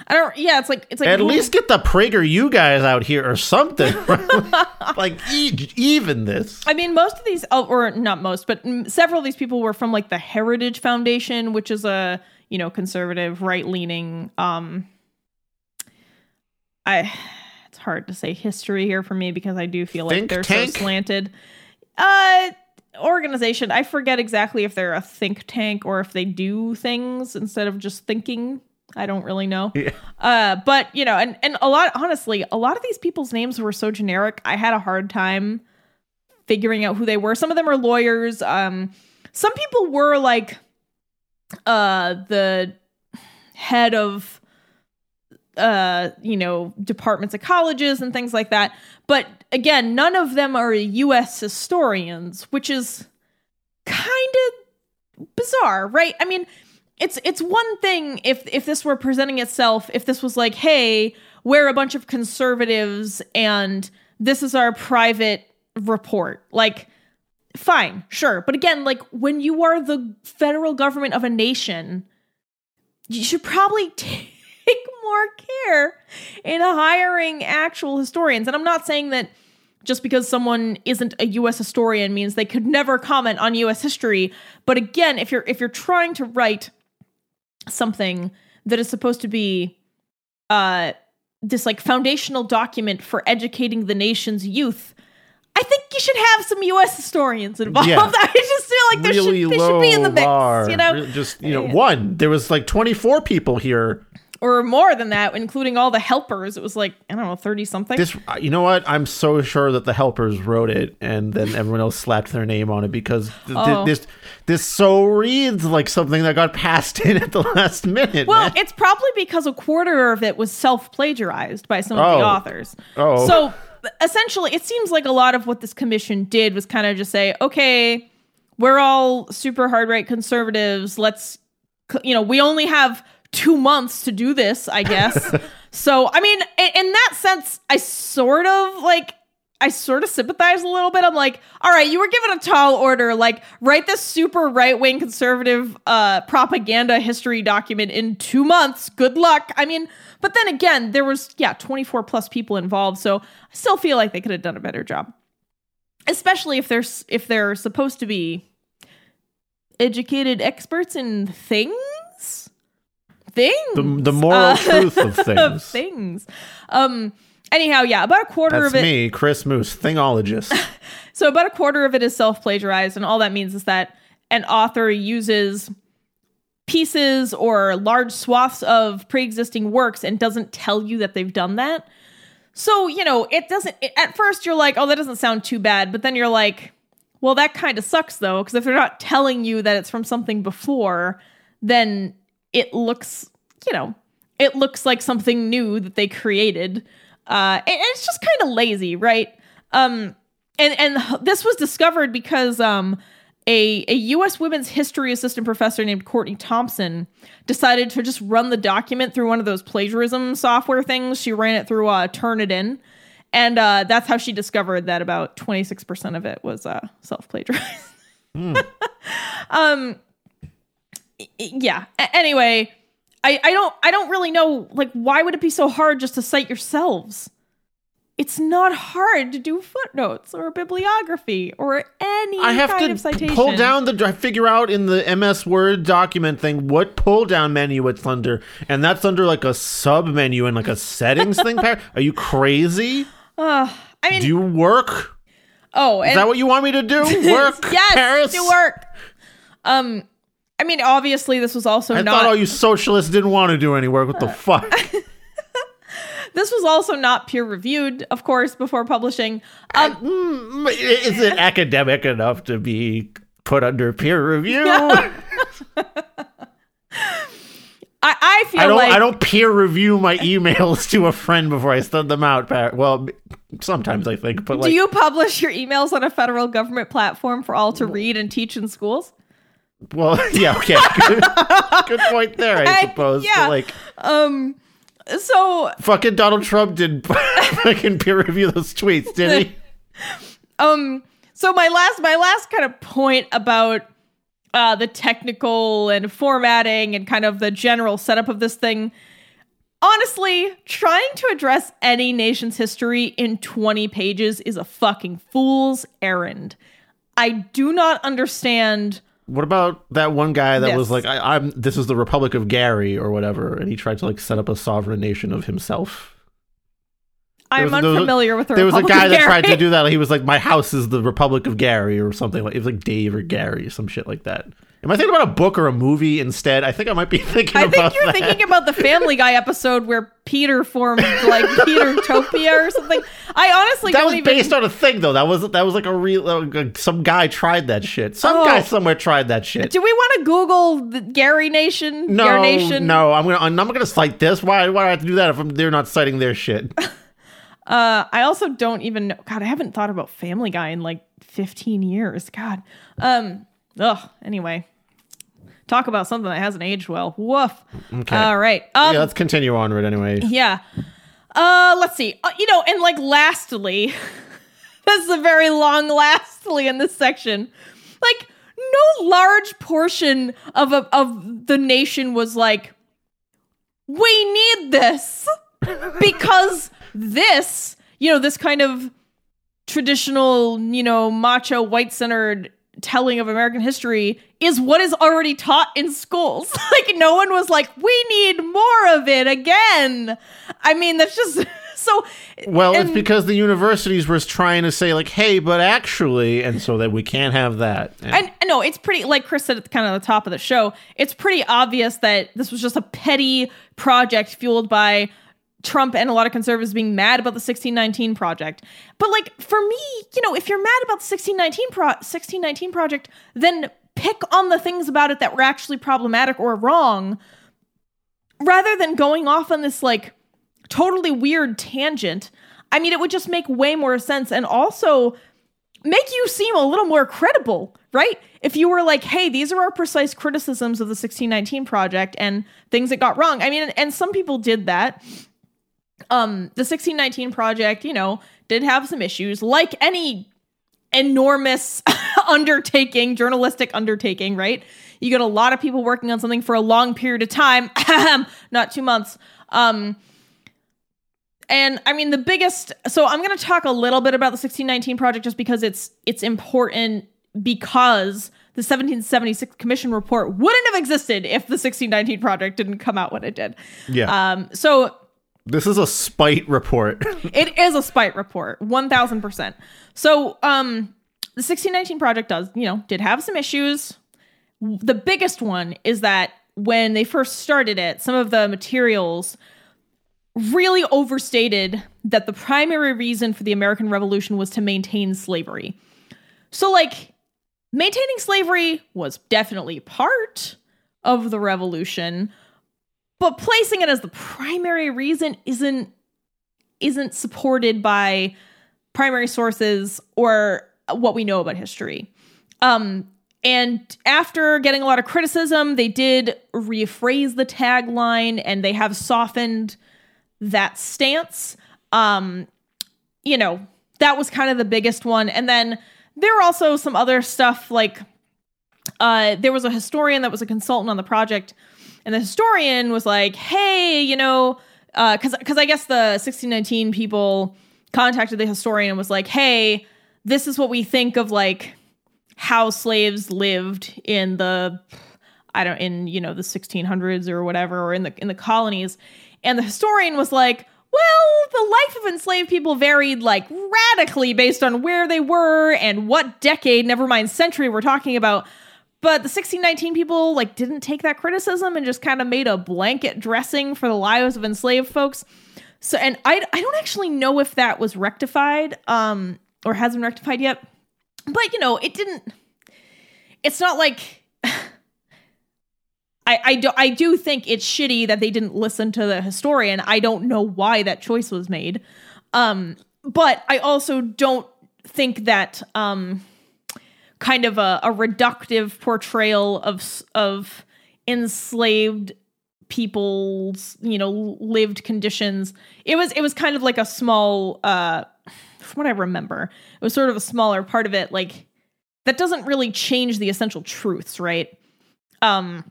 I don't yeah, it's like it's like At least get the Prager you guys out here or something. like e- even this. I mean, most of these, oh, or not most, but several of these people were from like the Heritage Foundation, which is a you know conservative, right leaning. Um, I it's hard to say history here for me because I do feel like they're tank? so slanted. Uh, organization. I forget exactly if they're a think tank or if they do things instead of just thinking. I don't really know. Yeah. Uh, but you know, and and a lot honestly, a lot of these people's names were so generic. I had a hard time figuring out who they were. Some of them are lawyers. Um, some people were like uh the head of uh you know departments of colleges and things like that but again none of them are us historians which is kind of bizarre right i mean it's it's one thing if if this were presenting itself if this was like hey we're a bunch of conservatives and this is our private report. Like fine sure. But again like when you are the federal government of a nation you should probably take more care in hiring actual historians. And i'm not saying that just because someone isn't a US historian means they could never comment on US history. But again if you're if you're trying to write something that is supposed to be uh this like foundational document for educating the nation's youth I think you should have some U.S. historians involved. Yeah. I just feel like there really should, they should be in the mix, bar. you know, Just, you know, one. There was like 24 people here. Or more than that, including all the helpers. It was like I don't know, thirty something. This, uh, you know what? I'm so sure that the helpers wrote it, and then everyone else slapped their name on it because th- th- Oh. this this so reads like something that got passed in at the last minute. well, man. it's probably because a quarter of it was self plagiarized by some of the Oh. authors. Oh. So essentially, it seems like a lot of what this commission did was kind of just say, okay, we're all super hard right conservatives. Let's, you know, we only have two months to do this, I guess. so, I mean, in, in that sense, I sort of like. I sort of sympathize a little bit. I'm like, all right, you were given a tall order. Like, write this super right wing conservative uh, propaganda history document in two months. Good luck. I mean, but then again, there was yeah, 24 plus people involved, so I still feel like they could have done a better job. Especially if they're if they're supposed to be educated experts in things, things, the, the moral Uh, truth of things. of things. Um. Anyhow, yeah, about a quarter That's of it. me, Chris Moose, thingologist. So about a quarter of it is self-plagiarized, and all that means is that an author uses pieces or large swaths of pre-existing works and doesn't tell you that they've done that. So, you know, it doesn't it- at first you're like, "Oh, that doesn't sound too bad," but then you're like, "Well, that kind of sucks though, because if they're not telling you that it's from something before, then it looks, you know, it looks like something new that they created." Uh and it's just kind of lazy, right? Um and and this was discovered because um a, a U.S. women's history assistant professor named Courtney Thompson decided to just run the document through one of those plagiarism software things. She ran it through uh, Turnitin, and uh, that's how she discovered that about 26% of it was uh, self plagiarized. um, y- yeah. A- anyway, I, I don't I don't really know like why would it be so hard just to cite yourselves? It's not hard to do footnotes or bibliography or any I have kind to of citation. pull down the, I figure out in the MS Word document thing what pull down menu it's under, and that's under like a sub menu and like a settings thing. Par- Are you crazy? Uh, I mean, Do you work? oh, Is that what you want me to do? Work? yes, Farris? do work. Um, I mean, obviously, this was also I not. thought all you socialists didn't want to do any work. What the fuck? this was also not peer reviewed, of course, before publishing. Um, Mm, Is it academic enough to be put under peer review? I, I feel I don't. like I don't peer review my emails to a friend before I send them out. Well, sometimes I think, but like, Do you publish your emails on a federal government platform for all to read and teach in schools? Well, yeah, okay, good, good point there. I I- suppose. yeah. But like, Um, so fucking Donald Trump did fucking peer review those tweets, did he? um, so my last my last kind of point about uh the technical and formatting and kind of the general setup of this thing. Honestly, trying to address any nation's history in 20 pages is a fucking fool's errand. I do not understand What about that one guy that was like, I, "I'm this is the Republic of Gary" or whatever, and he tried to like set up a sovereign nation of himself. I'm was- unfamiliar with the There was a guy that tried to do that. He was like, "My house is the Republic of Gary" or something like it was like Dave or Gary, some shit like that. Am I thinking about a book or a movie instead? I think I might be thinking I about think you're that. thinking about the Family Guy episode where Peter formed like Peter Topia or something. I honestly that was even. based on a thing though. That was that was like a real uh, some guy tried that shit. Some Oh. guy somewhere tried that shit. Do we want to Google Gary Nation? no, Gary Nation. no, I'm gonna I'm not gonna cite this. Why why do I have to do that if I'm, they're not citing their shit? Uh, I also don't even know. God, I haven't thought about Family Guy in like 15 years. God. Um. Ugh. Anyway, talk about something that hasn't aged well. Woof. Okay. All right. Um. yeah, let's continue onward anyway. Yeah. Uh, let's see. Uh, you know, and like lastly, this is a very long lastly in this section. Like no large portion of a, of the nation was like we need this because this, you know, this kind of traditional, you know, macho white-centered telling of American history is what is already taught in schools. like no one was like, we need more of it again. I mean, that's just so Well, it's because the universities were trying to say like, "Hey, but actually," and so that we can't have that. And- and no, it's pretty like Chris said at the kind of the top of the show. It's pretty obvious that this was just a petty project fueled by Trump and a lot of conservatives being mad about the 1619 project. But like for me, you know, if you're mad about the 1619 pro- 1619 project, then pick on the things about it that were actually problematic or wrong rather than going off on this like totally weird tangent. I mean, it would just make way more sense and also make you seem a little more credible, right? If you were like, hey, these are our precise criticisms of the 1619 project and things that got wrong. I mean, and some people did that. Um, the 1619 project, you know, did have some issues, like any enormous undertaking, journalistic undertaking, right? You get a lot of people working on something for a long period of time, not two months. Um, and I mean the biggest so I'm going to talk a little bit about the 1619 project just because it's it's important because the 1776 commission report wouldn't have existed if the 1619 project didn't come out when it did. yeah, Um so this is a spite report. it is a spite report 1000%. So um the 1619 project does, you know, did have some issues. The biggest one is that when they first started it, some of the materials really overstated that the primary reason for the American Revolution was to maintain slavery. So, like, maintaining slavery was definitely part of the revolution, but placing it as the primary reason isn't isn't supported by primary sources or what we know about history. Um, and after getting a lot of criticism, they did rephrase the tagline and they have softened that stance. Um, you know, that was kind of the biggest one. And then there were also some other stuff like uh, there was a historian that was a consultant on the project, and the historian was like, "Hey, you know, uh, because because I guess the 1619 people contacted the historian and was like, "Hey, this is what we think of like how slaves lived in the I don't in you know the 1600s or whatever or in the in the colonies." And the historian was like, "Well, the life of enslaved people varied like radically based on where they were and what decade, never mind century we're talking about." But the 1619 people like didn't take that criticism and just kind of made a blanket dressing for the lives of enslaved folks. So, and I, I don't actually know if that was rectified um, or has been rectified yet. But, you know, it didn't, it's not like, I, I, do, I do think it's shitty that they didn't listen to the historian. I don't know why that choice was made. Um, but I also don't think that um, kind of a, a reductive portrayal of of enslaved people's you know lived conditions. It was it was kind of like a small uh from what i remember it was sort of a smaller part of it like that doesn't really change the essential truths right? Um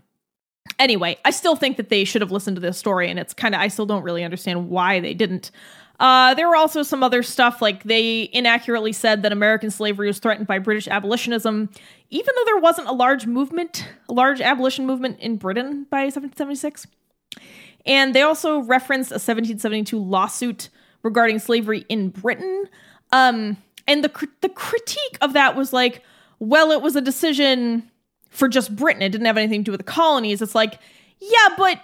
anyway i still think that they should have listened to this story and it's kind of i still don't really understand why they didn't uh, there were also some other stuff, like they inaccurately said that American slavery was threatened by British abolitionism, even though there wasn't a large movement, a large abolition movement in Britain by 1776. And they also referenced a 1772 lawsuit regarding slavery in Britain. Um, and the the critique of that was like, well, it was a decision for just Britain. It didn't have anything to do with the colonies. It's like, yeah, but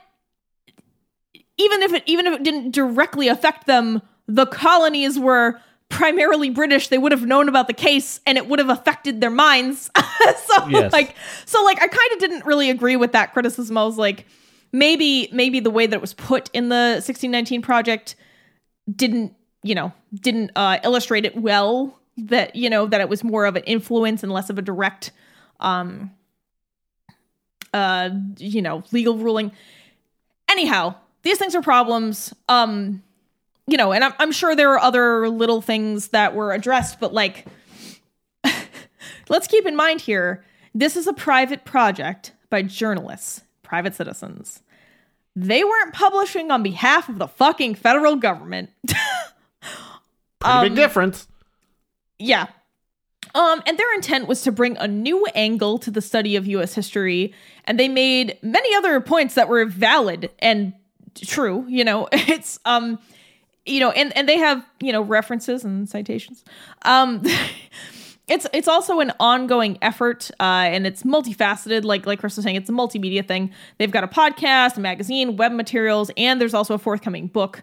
even if it even if it didn't directly affect them, the colonies were primarily British, they would have known about the case and it would have affected their minds. so yes. like so like I kind of didn't really agree with that criticism. I was like maybe maybe the way that it was put in the 1619 project didn't, you know, didn't uh, illustrate it well that you know that it was more of an influence and less of a direct um uh you know, legal ruling. Anyhow, these things are problems. Um, you know, and I'm, I'm sure there are other little things that were addressed, but like, let's keep in mind here this is a private project by journalists, private citizens. They weren't publishing on behalf of the fucking federal government. um, big difference. Yeah. Um, and their intent was to bring a new angle to the study of US history, and they made many other points that were valid and true you know it's um you know and and they have you know references and citations. Um it's it's also an ongoing effort uh, and it's multifaceted. Like like chris was saying it's a multimedia thing. They've got a podcast a magazine web materials and there's also a forthcoming book.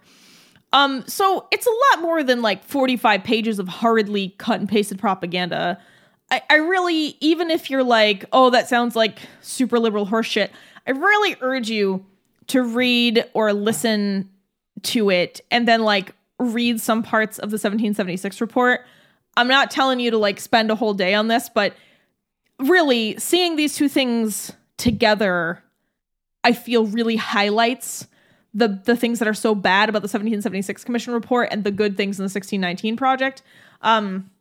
Um so it's a lot more than like 45 pages of hurriedly cut and pasted propaganda. I, I really even if you're like oh that sounds like super liberal horseshit i really urge you to read or listen to it and then like read some parts of the 1776 report. I'm not telling you to like spend a whole day on this, but really seeing these two things together, I feel really highlights the the things that are so bad about the 1776 Commission report and the good things in the 1619 project. Um,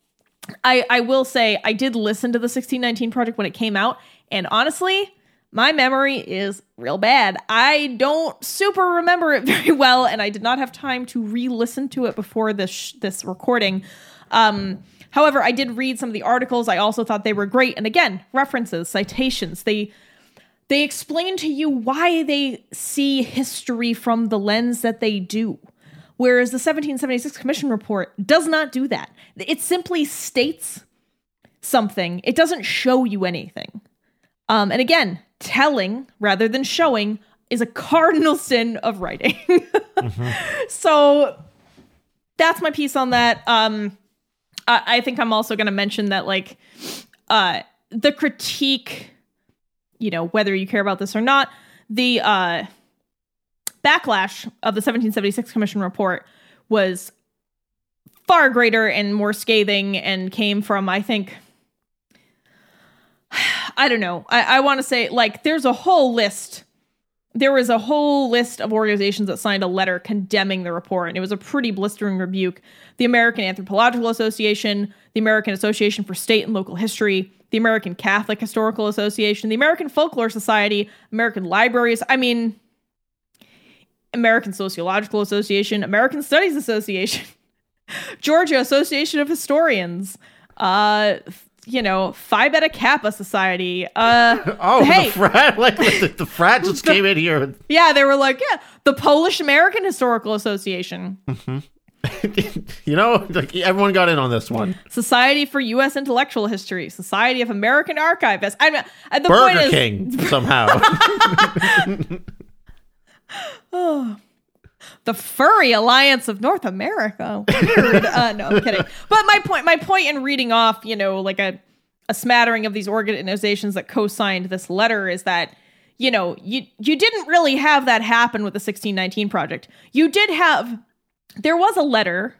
I I will say I did listen to the 1619 project when it came out, and honestly, my memory is real bad. I don't super remember it very well, and I did not have time to re-listen to it before this sh- this recording. Um, however, I did read some of the articles. I also thought they were great, and again, references, citations. They they explain to you why they see history from the lens that they do. Whereas the 1776 Commission report does not do that. It simply states something. It doesn't show you anything. Um, and again, telling rather than showing is a cardinal sin of writing. mm-hmm. So that's my piece on that. Um, I, I think I'm also going to mention that, like, uh, the critique, you know, whether you care about this or not, the uh, backlash of the 1776 Commission report was far greater and more scathing and came from, I think, I don't know. I, I want to say like there's a whole list. There was a whole list of organizations that signed a letter condemning the report, and it was a pretty blistering rebuke. The American Anthropological Association, the American Association for State and Local History, the American Catholic Historical Association, the American Folklore Society, American Libraries. I mean, American Sociological Association, American Studies Association, Georgia Association of Historians, uh, you know, Phi Beta Kappa Society. Uh, oh, hey. the frat, like the, the frat just came in here. Yeah, they were like, yeah, the Polish American Historical Association. Mm-hmm. you know, like everyone got in on this one. Society for U.S. Intellectual History, Society of American Archivists. I mean, uh, the Burger point is, King somehow. oh. The furry alliance of North America. Weird. uh, no, I'm kidding. But my point, my point in reading off, you know, like a a smattering of these organizations that co-signed this letter is that you know you you didn't really have that happen with the 1619 project. You did have there was a letter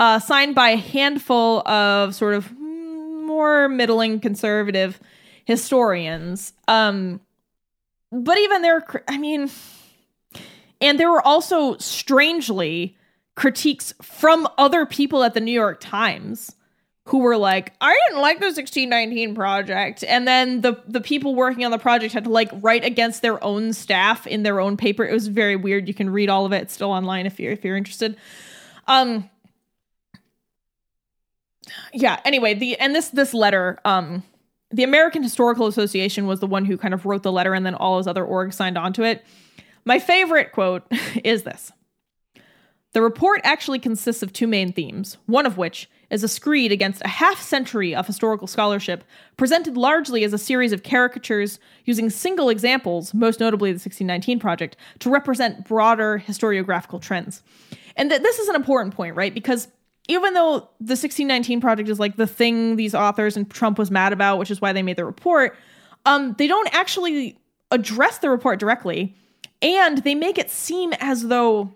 uh, signed by a handful of sort of more middling conservative historians. Um, but even there, I mean, and there were also strangely critiques from other people at the New York Times who were like, I didn't like the 1619 project. And then the the people working on the project had to like write against their own staff in their own paper. It was very weird. You can read all of it. It's still online if you're if you're interested. Um yeah, anyway, the and this this letter, um the American Historical Association was the one who kind of wrote the letter and then all his other orgs signed onto it. My favorite quote is this. The report actually consists of two main themes, one of which is a screed against a half century of historical scholarship, presented largely as a series of caricatures using single examples, most notably the 1619 Project, to represent broader historiographical trends. And th- this is an important point, right? Because even though the 1619 Project is like the thing these authors and Trump was mad about, which is why they made the report, um, they don't actually address the report directly. And they make it seem as though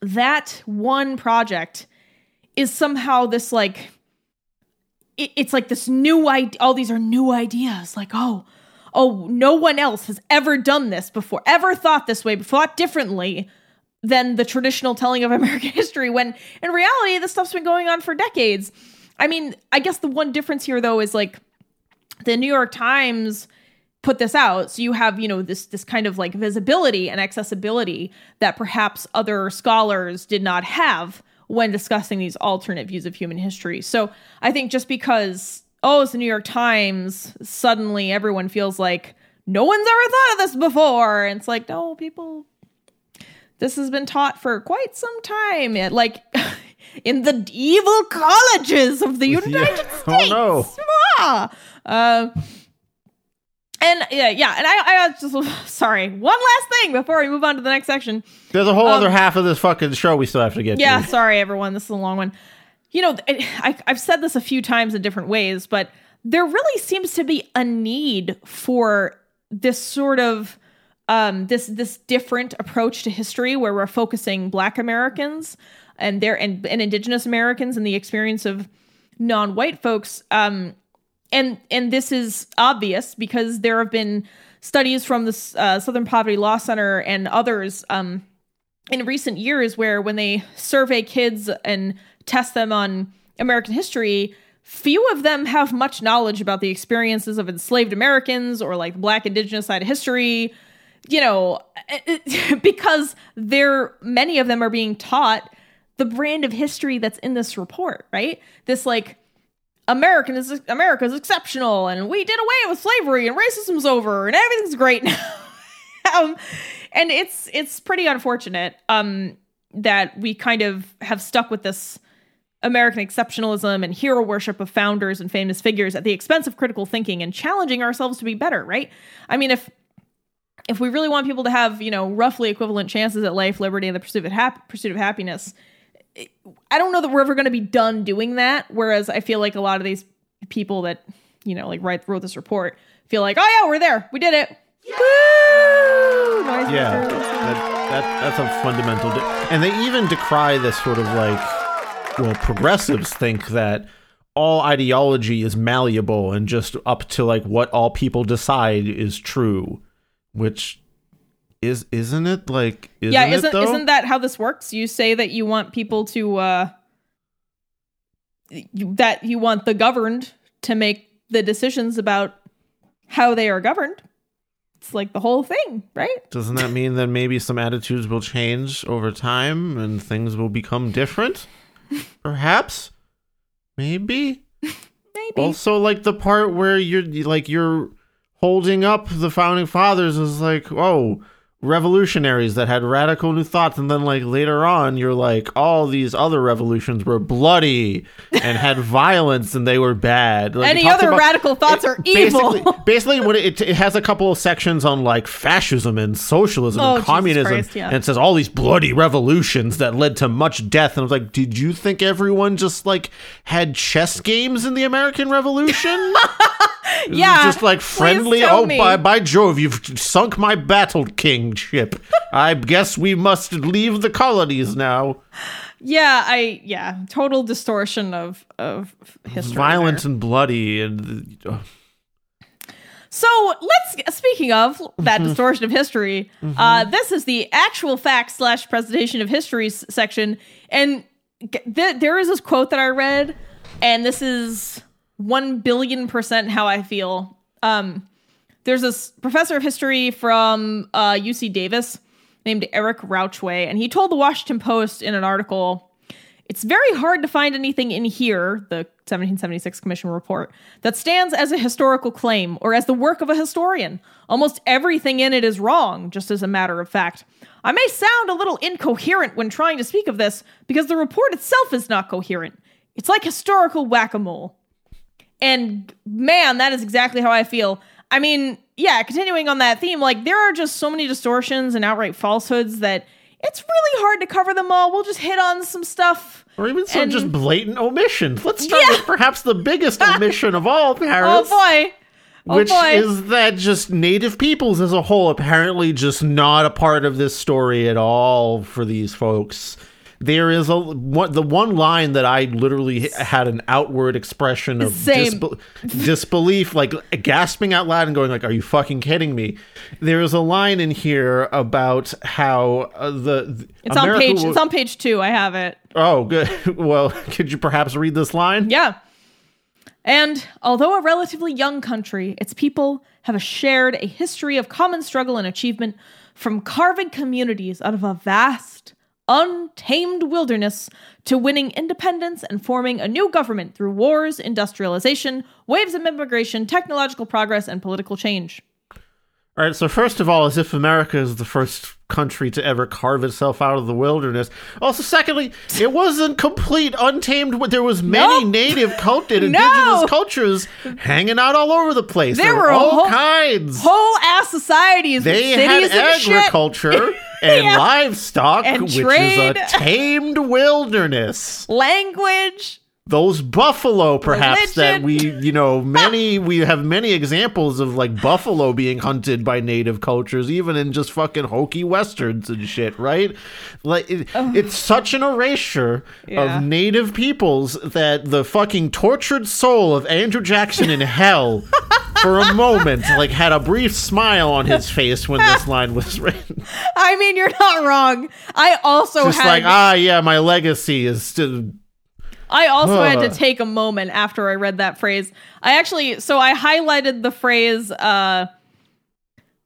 that one project is somehow this like it, it's like this new idea all these are new ideas like oh oh no one else has ever done this before ever thought this way thought differently than the traditional telling of american history when in reality this stuff's been going on for decades. I mean i guess the one difference here though is like the new york times put this out so you have you know this this kind of like visibility and accessibility that perhaps other scholars did not have when discussing these alternate views of human history so i think just because oh it's the new york times suddenly everyone feels like no one's ever thought of this before and it's like no people this has been taught for quite some time it, like in the evil colleges of the united Yeah. states Oh, no. Ah! Uh, and yeah, yeah, and I, I just sorry. One last thing before we move on to the next section. There's a whole Um, other half of this fucking show we still have to get Yeah, to. sorry everyone. This is a long one. You know, I, I've said this a few times in different ways, but there really seems to be a need for this sort of um, this this different approach to history, where we're focusing Black Americans and their and, and Indigenous Americans and the experience of non-white folks. Um, and and this is obvious because there have been studies from the uh, Southern Poverty Law Center and others um, in recent years where when they survey kids and test them on American history, few of them have much knowledge about the experiences of enslaved Americans or like Black Indigenous side of history. You know, because they're many of them are being taught the brand of history that's in this report, right? This like American is America is exceptional, and we did away with slavery, and racism's over, and everything's great now. um, and it's it's pretty unfortunate um, that we kind of have stuck with this American exceptionalism and hero worship of founders and famous figures at the expense of critical thinking and challenging ourselves to be better. Right? I mean, if if we really want people to have you know roughly equivalent chances at life, liberty, and the pursuit of hap- pursuit of happiness, I don't know that we're ever going to be done doing that. Whereas I feel like a lot of these people that you know like write wrote this report feel like, oh yeah, we're there, we did it. Woo! Noise Yeah, that, that, that's a fundamental. Di- and they even decry this sort of like, well, progressives think that all ideology is malleable and just up to like what all people decide is true, which is isn't it like isn't yeah, it, isn't though? isn't that how this works? You say that you want people to uh you, that you want the governed to make the decisions about how they are governed. It's like the whole thing, right? Doesn't that mean that maybe some attitudes will change over time and things will become different? Perhaps, maybe. Maybe. Also, like the part where you're like you're holding up the founding fathers is like, oh, revolutionaries that had radical new thoughts and then like later on you're like all these other revolutions were bloody and had violence and they were bad like, Any other about- radical thoughts are evil. basically, basically when it, it has a couple of sections on like fascism and socialism Oh, and communism Christ, yeah. and it says all these bloody revolutions that led to much death and i was like did you think everyone just like had chess games in the american revolution It Yeah, just like friendly. Oh, me. by, by Jove, you've sunk my battle king ship. I guess we must leave the colonies now. Yeah, I yeah, total distortion of of history. Violent there. and bloody, and uh, So let's. Speaking of Mm-hmm. that distortion of history, uh, this is the actual fact slash presentation of history section, and th- there is this quote that I read, and this is one billion percent how I feel. Um, there's this professor of history from uh, UC Davis named Eric Rauchway, and he told the Washington Post in an article it's very hard to find anything in here, the 1776 Commission report, that stands as a historical claim or as the work of a historian. Almost everything in it is wrong, just as a matter of fact. I may sound a little incoherent when trying to speak of this because the report itself is not coherent. It's like historical whack a mole. And man, that is exactly how I feel. I mean, yeah, continuing on that theme, like there are just so many distortions and outright falsehoods that it's really hard to cover them all. We'll just hit on some stuff. or even some And- just blatant omissions. Let's start Yeah. with perhaps the biggest omission of all, Paris. Oh boy. Oh which boy. is that just native peoples as a whole apparently just not a part of this story at all for these folks. There is a one, the one line that I literally had an outward expression of disbe- disbelief, like gasping out loud and going like, "Are you fucking kidding me?" There is a line in here about how uh, the, the it's on page wa- it's on page 2. I have it. Oh, good. Well, could you perhaps read this line? Yeah. And although a relatively young country, its people have shared a history of common struggle and achievement from carving communities out of a vast, untamed wilderness to winning independence and forming a new government through wars, industrialization, waves of immigration, technological progress, and political change. All right, so first of all, as if America is the first country to ever carve itself out of the wilderness. Also, secondly, it wasn't complete untamed. There was many Nope. native cult and No. indigenous cultures hanging out all over the place. There There, were were all whole- kinds. Whole ass societies they had cities and shit. agriculture and Yeah. livestock, And which trade. is a tamed wilderness. language. Those buffalo perhaps that we you know many we have many examples of like buffalo being hunted by native cultures even in just fucking hokey westerns and shit right like it, it's such an erasure Yeah. of native peoples that the fucking tortured soul of andrew jackson in hell for a moment like had a brief smile on his face when this line was written I mean, you're not wrong. I also just had like ah yeah my legacy is still I also had to take a moment after I read that phrase. I actually, so I highlighted the phrase, uh,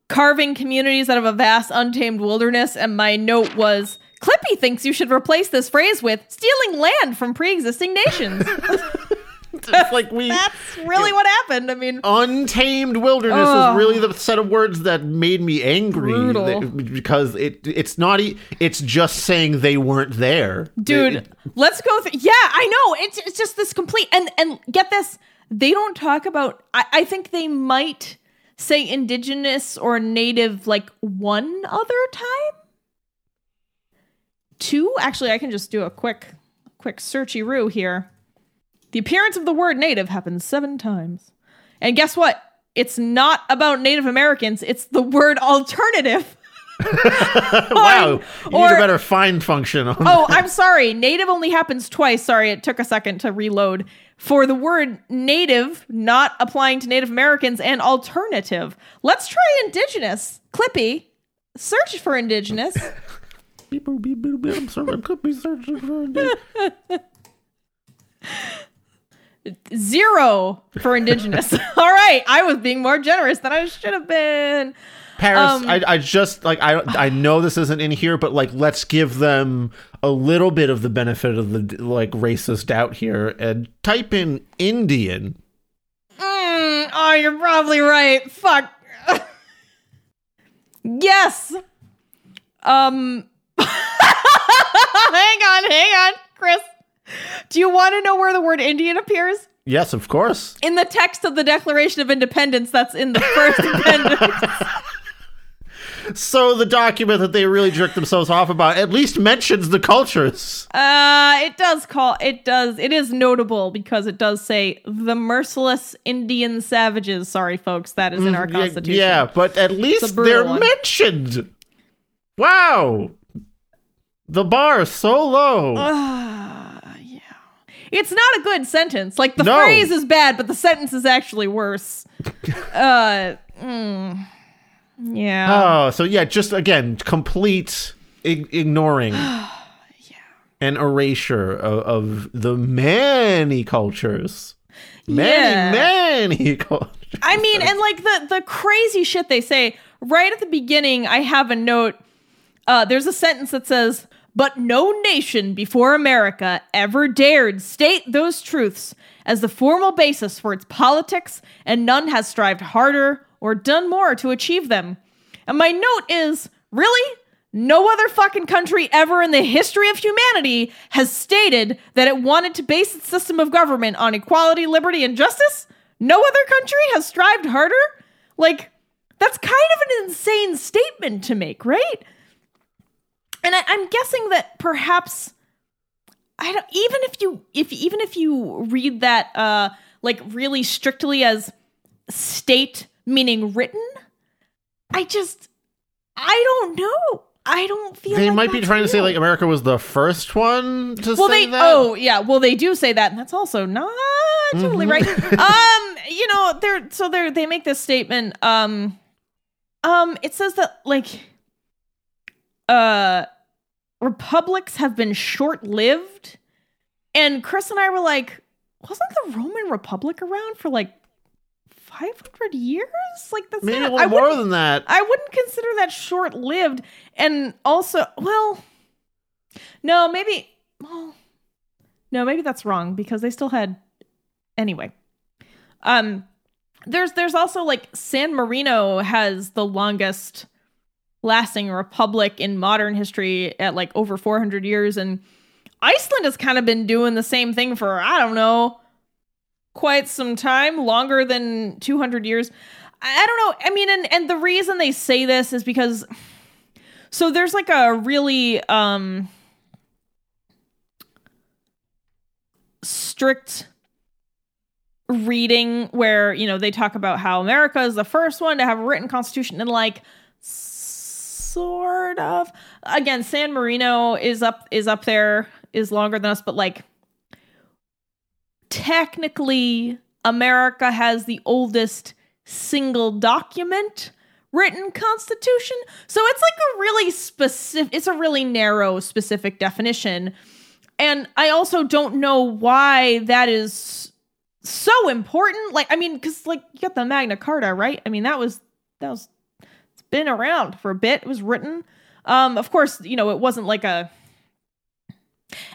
carving communities out of a vast, untamed wilderness, and my note was, Clippy thinks you should replace this phrase with stealing land from pre existing nations. it's like we That's really what happened. I mean, untamed wilderness Ugh. is really the set of words that made me angry Brutal. that- because it it's not e- it's just saying they weren't there dude, It- let's go through. Yeah, I know. It's, it's just this complete, and, and get this, they don't talk about, I, I think they might say indigenous or native like one other time. Two, actually, I can just do a quick, quick searchy roo here. The appearance of the word native happens seven times. And guess what? It's not about Native Americans, it's the word alternative. wow you need a better find function on Oh, I'm sorry. Native only happens twice. Sorry, it took a second to reload. For the word native not applying to Native Americans and alternative. Let's try indigenous. Clippy, search for indigenous. Beep, beep, beep. I'm sorry I could be searching for it. Zero for indigenous. All right, I was being more generous than I should have been. Paris Um, I, I just like I I know this isn't in here but like let's give them a little bit of the benefit of the like racist doubt here and type in Indian Mm, oh, you're probably right. Fuck. yes. Um, hang on, hang on, Chris. Do you want to know where the word Indian appears? Yes, of course. In the text of the Declaration of Independence, that's in the first appendix. So the document that they really jerked themselves off about at least mentions the cultures. Uh, it does call it does it is notable because it does say the merciless Indian savages. Sorry, folks, that is in our Mm, constitution. Yeah, but at least they're one. mentioned. Wow. The bar is so low. Yeah. It's not a good sentence. Like the No. phrase is bad, but the sentence is actually worse. uh, mm, yeah. Oh, so yeah, just again, complete ig- ignoring an erasure of, of the many cultures. Many, Yeah. many cultures. I mean, and like the the crazy shit they say right at the beginning. I have a note. Uh, there's a sentence that says, "But no nation before America ever dared state those truths as the formal basis for its politics, and none has strived harder or done more to achieve them." And my note is, really. No other fucking country ever in the history of humanity has stated that it wanted to base its system of government on equality, liberty, and justice. No other country has strived harder. Like, that's kind of an insane statement to make, right? And I, I'm guessing that perhaps I don't even if you if even if you read that uh like really strictly as state meaning written, I just I don't know. I don't feel They like might be trying to say like America was the first one to well say they that. oh yeah well they do say that and that's also not totally right um you know they're so they're they make this statement um um it says that like uh republics have been short-lived and chris and i were like wasn't the roman republic around for like 500 years like that's maybe a not, little more than that. I wouldn't consider that short lived. And also, well, no, maybe, well, no, maybe that's wrong because they still had, anyway. Um, there's there's also like San Marino has the longest lasting republic in modern history at like over 400 years, and Iceland has kind of been doing the same thing for I don't know quite some time, longer than 200 years. I don't know. I mean, and and the reason they say this is because so there's like a really um strict reading where, you know, they talk about how America is the first one to have a written constitution and like sort of again San Marino is up is up there is longer than us but like technically America has the oldest single document written constitution. So it's like a really specific it's a really narrow specific definition. And I also don't know why that is so important. Like I mean cuz like you got the Magna Carta, right? I mean that was that was been around for a bit. It was written. Um of course, you know, it wasn't like a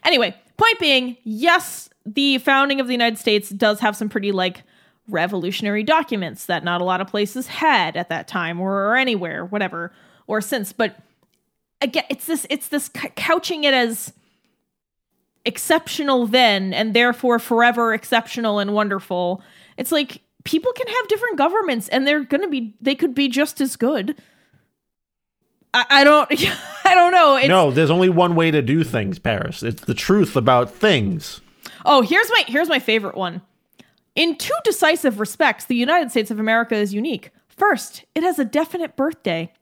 Anyway, point being, yes, the founding of the United States does have some pretty like revolutionary documents that not a lot of places had at that time or anywhere, whatever, or since. But again, it's this it's this couching it as exceptional then and therefore forever exceptional and wonderful. It's like people can have different governments and they're gonna be they could be just as good. I, I don't I don't know. It's, no, there's only one way to do things, Paris. It's the truth about things. Oh, here's my here's my favorite one. In two decisive respects, the United States of America is unique. First, it has a definite birthday.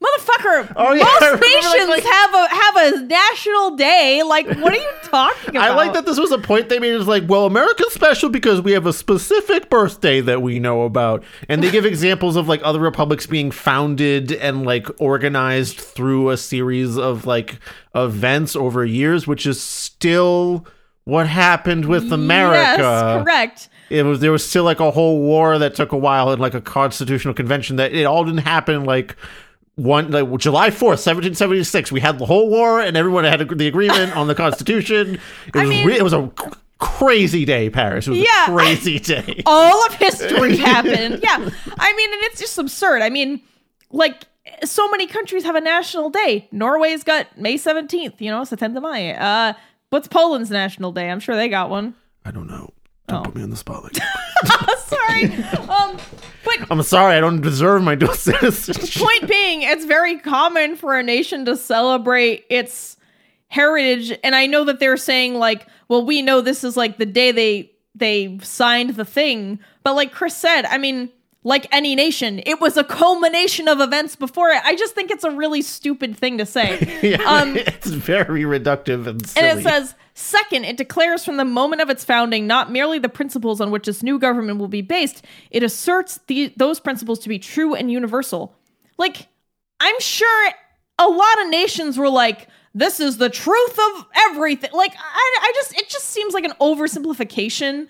Motherfucker, Oh, yeah, most like- nations like- have a have a national day. Like, what are you talking about? I like that this was a point they made. It's like, well, America's special because we have a specific birthday that we know about, and they give examples of like other republics being founded and like organized through a series of like events over years, which is still what happened with America. Yes, correct. It was there was still like a whole war that took a while and like a constitutional convention that it all didn't happen like one like July 4th 1776 we had the whole war and everyone had the agreement on the constitution it was mean- re- it was a c- crazy day Paris it was Yeah, a crazy day All of history happened. Yeah, I mean, and it's just absurd. I mean, like so many countries have a national day. Norway's got May 17th, you know, it's the 10th of May. Uh, what's Poland's national day? I'm sure they got one. I don't know. Don't Oh. put me on the spot like Sorry. um, but I'm sorry, I don't deserve my dual citizenship. point being, it's very common for a nation to celebrate its heritage. And I know that they're saying like, well, we know this is like the day they they signed the thing, but like Chris said, I mean, like any nation, it was a culmination of events before it. I just think it's a really stupid thing to say. Yeah, Um, it's very reductive and silly. And it says, second, it declares from the moment of its founding not merely the principles on which this new government will be based, it asserts the, those principles to be true and universal. Like, I'm sure a lot of nations were like, this is the truth of everything. Like, I, I just, it just seems like an oversimplification.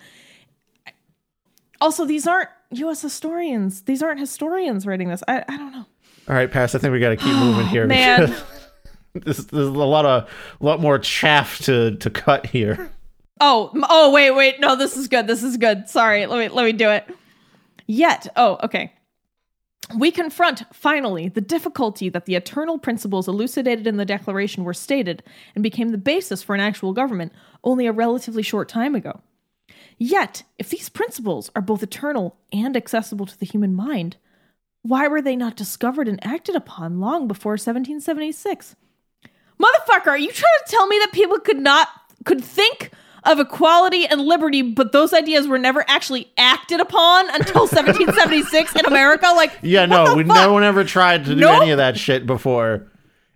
Also, these aren't U.S. historians. These aren't historians writing this. I, I don't know. All right, Pass. I think we got to keep moving here. Man. there's a lot of, lot more chaff to to cut here. Oh, oh, wait, wait. No, this is good. This is good. Sorry. Let me let me do it. Yet, oh, okay. We confront finally the difficulty that the eternal principles elucidated in the Declaration were stated and became the basis for an actual government only a relatively short time ago. Yet, if these principles are both eternal and accessible to the human mind, why were they not discovered and acted upon long before 1776? Motherfucker, are you trying to tell me that people could not could think of equality and liberty, but those ideas were never actually acted upon until 1776 in America? Like, Yeah, no, we no one ever tried to do Nope. any of that shit before.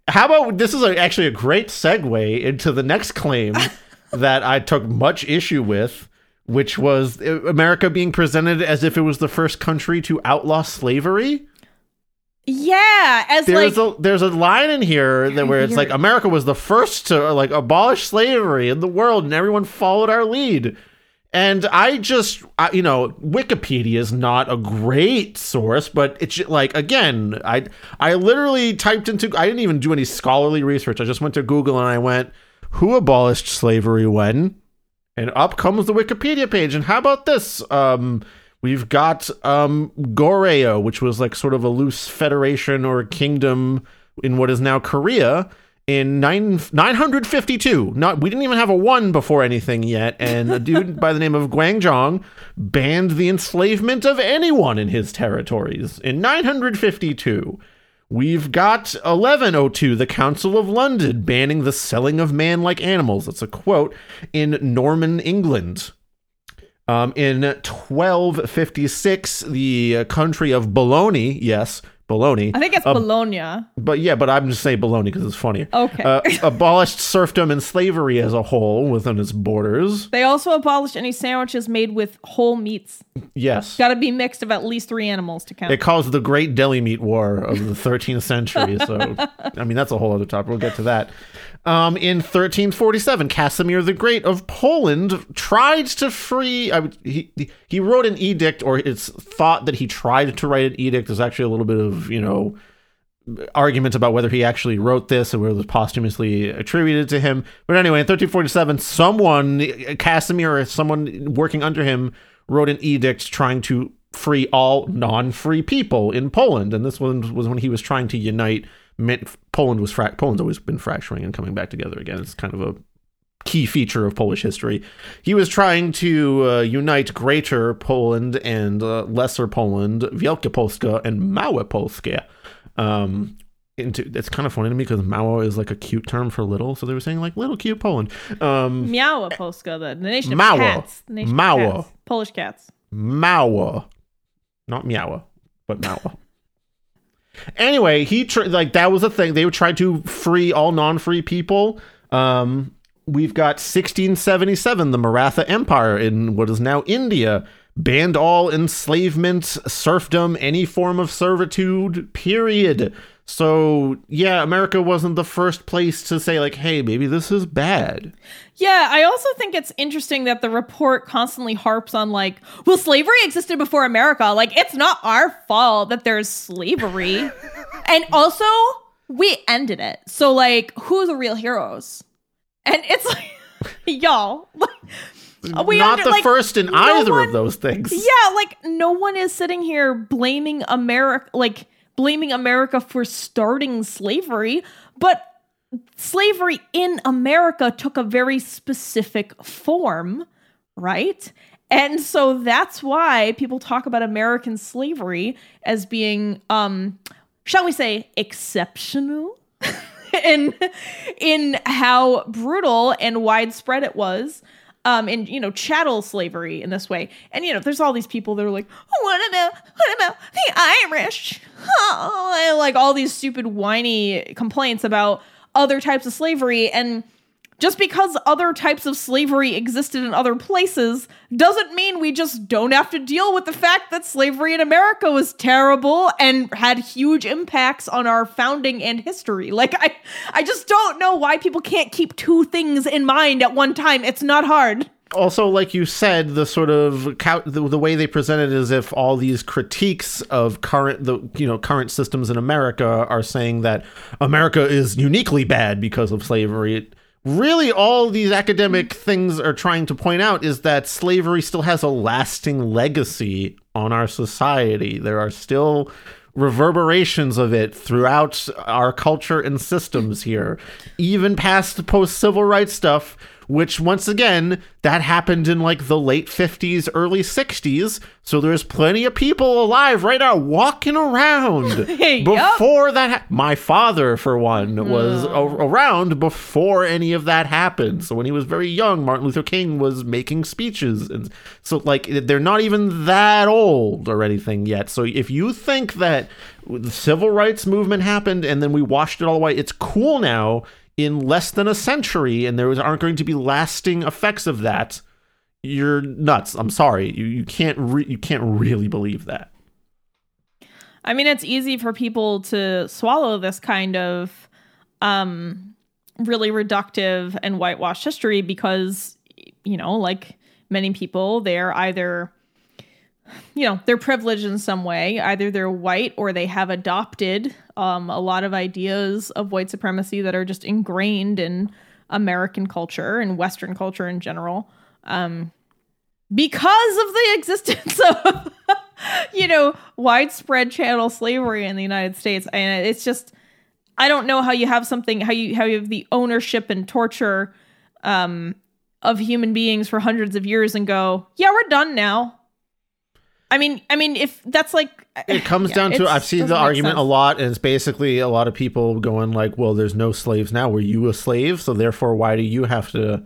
How about this is a, actually a great segue into the next claim that I took much issue with, which was uh, America being presented as if it was the first country to outlaw slavery. Yeah, as There's like a there's a line in here that where it's like. America was the first to like abolish slavery in the world, and everyone followed our lead. And I just, I, you know, Wikipedia is not a great source, but it's like again, I I literally typed into, I didn't even do any scholarly research. I just went to Google and I went, "Who abolished slavery when?" And up comes the Wikipedia page. And how about this? Um, we've got um, Goryeo, which was like sort of a loose federation or kingdom in what is now Korea in nine, 952. Not we didn't even have a one before anything yet. And a dude by the name of Gwangjong banned the enslavement of anyone in his territories in 952. We've got 1102, the Council of London, banning the selling of man like animals. That's a quote in Norman, England. Um, in 1256, the uh, country of Bologna, yes, Bologna. I think it's Bologna. But yeah, but I'm just saying Bologna because it's funny. Okay. Uh, abolished serfdom and slavery as a whole within its borders. They also abolished any sandwiches made with whole meats. Yes. Got to be mixed of at least three animals to count. It caused the Great Deli Meat War of the 13th century. So, I mean, that's a whole other topic. We'll get to that. Um, in 1347, Casimir the Great of Poland tried to free. I he he wrote an edict, or it's thought that he tried to write an edict. There's actually a little bit of you know argument about whether he actually wrote this or whether it was posthumously attributed to him. But anyway, in 1347, someone, Casimir or someone working under him, wrote an edict trying to free all non-free people in Poland. And this one was when he was trying to unite. Meant Poland was fra- Poland's always been fracturing and coming back together again. It's kind of a key feature of Polish history. He was trying to uh, unite Greater Poland and uh, Lesser Poland, Wielkie Polska and Małe Polskie. Um, into it's kind of funny to me because Małe is like a cute term for little, so they were saying like little cute Poland. Um, Miała Polska, the, the nation of cats. The nation of cats. Polish cats. Małe, not Miawa, but Małe. Anyway, he tr- like that was a thing. They would try to free all non-free people. Um, we've got 1677, the Maratha Empire in what is now India, banned all enslavement, serfdom, any form of servitude. Period. So yeah, America wasn't the first place to say like, hey, maybe this is bad. Yeah, I also think it's interesting that the report constantly harps on like, well, slavery existed before America. Like, it's not our fault that there's slavery. and also, we ended it. So, like, who's the real heroes? And it's like, y'all, we are. Not under- the like, first in no either one- of those things. Yeah, like no one is sitting here blaming America. Like blaming America for starting slavery, but slavery in America took a very specific form, right? And so that's why people talk about American slavery as being um shall we say exceptional in in how brutal and widespread it was um in you know chattel slavery in this way. And you know there's all these people that are like what about what about the irish. Oh, and like all these stupid whiny complaints about other types of slavery. And just because other types of slavery existed in other places doesn't mean we just don't have to deal with the fact that slavery in America was terrible and had huge impacts on our founding and history. Like I I just don't know why people can't keep two things in mind at one time. It's not hard. Also, like you said, the sort of the, way they present it as if all these critiques of current the you know current systems in America are saying that America is uniquely bad because of slavery. It, really all these academic things are trying to point out is that slavery still has a lasting legacy on our society. There are still reverberations of it throughout our culture and systems here, even past the post civil rights stuff which once again that happened in like the late 50s early 60s so there's plenty of people alive right now walking around before that ha- my father for one was hmm. a- around before any of that happened. So when he was very young martin luther king was making speeches and so like they're not even that old or anything yet. So if you think that the civil rights movement happened and then we washed it all away it's cool now in less than a century and there aren't going to be lasting effects of that, you're nuts. I'm sorry. You you can't re- you can't really believe that. I mean, it's easy for people to swallow this kind of um really reductive and whitewashed history because you know, like many people, they're either you know, they're privileged in some way. Either they're white or they have adopted um, a lot of ideas of white supremacy that are just ingrained in American culture and Western culture in general. Um, because of the existence of, you know, widespread chattel slavery in the United States. And it's just, I don't know how you have something, how you, how you have the ownership and torture um, of human beings for hundreds of years and go, yeah, we're done now I mean, I mean, if that's like it comes yeah, down to I've seen the argument sense. a lot, and it's basically a lot of people going like, "Well, there's no slaves now. Were you a slave? So therefore, why do you have to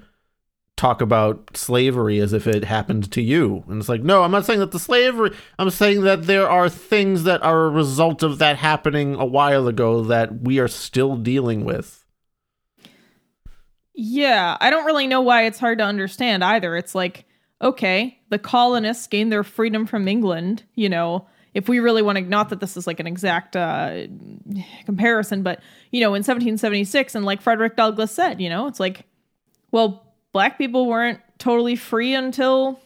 talk about slavery as if it happened to you?" And it's like, no, I'm not saying that the slavery. I'm saying that there are things that are a result of that happening a while ago that we are still dealing with. Yeah, I don't really know why it's hard to understand either. It's like okay, the colonists gained their freedom from England, you know, if we really want to, not that this is like an exact uh, comparison, but, you know, in 1776, and like Frederick Douglass said, you know, it's like, well, black people weren't totally free until,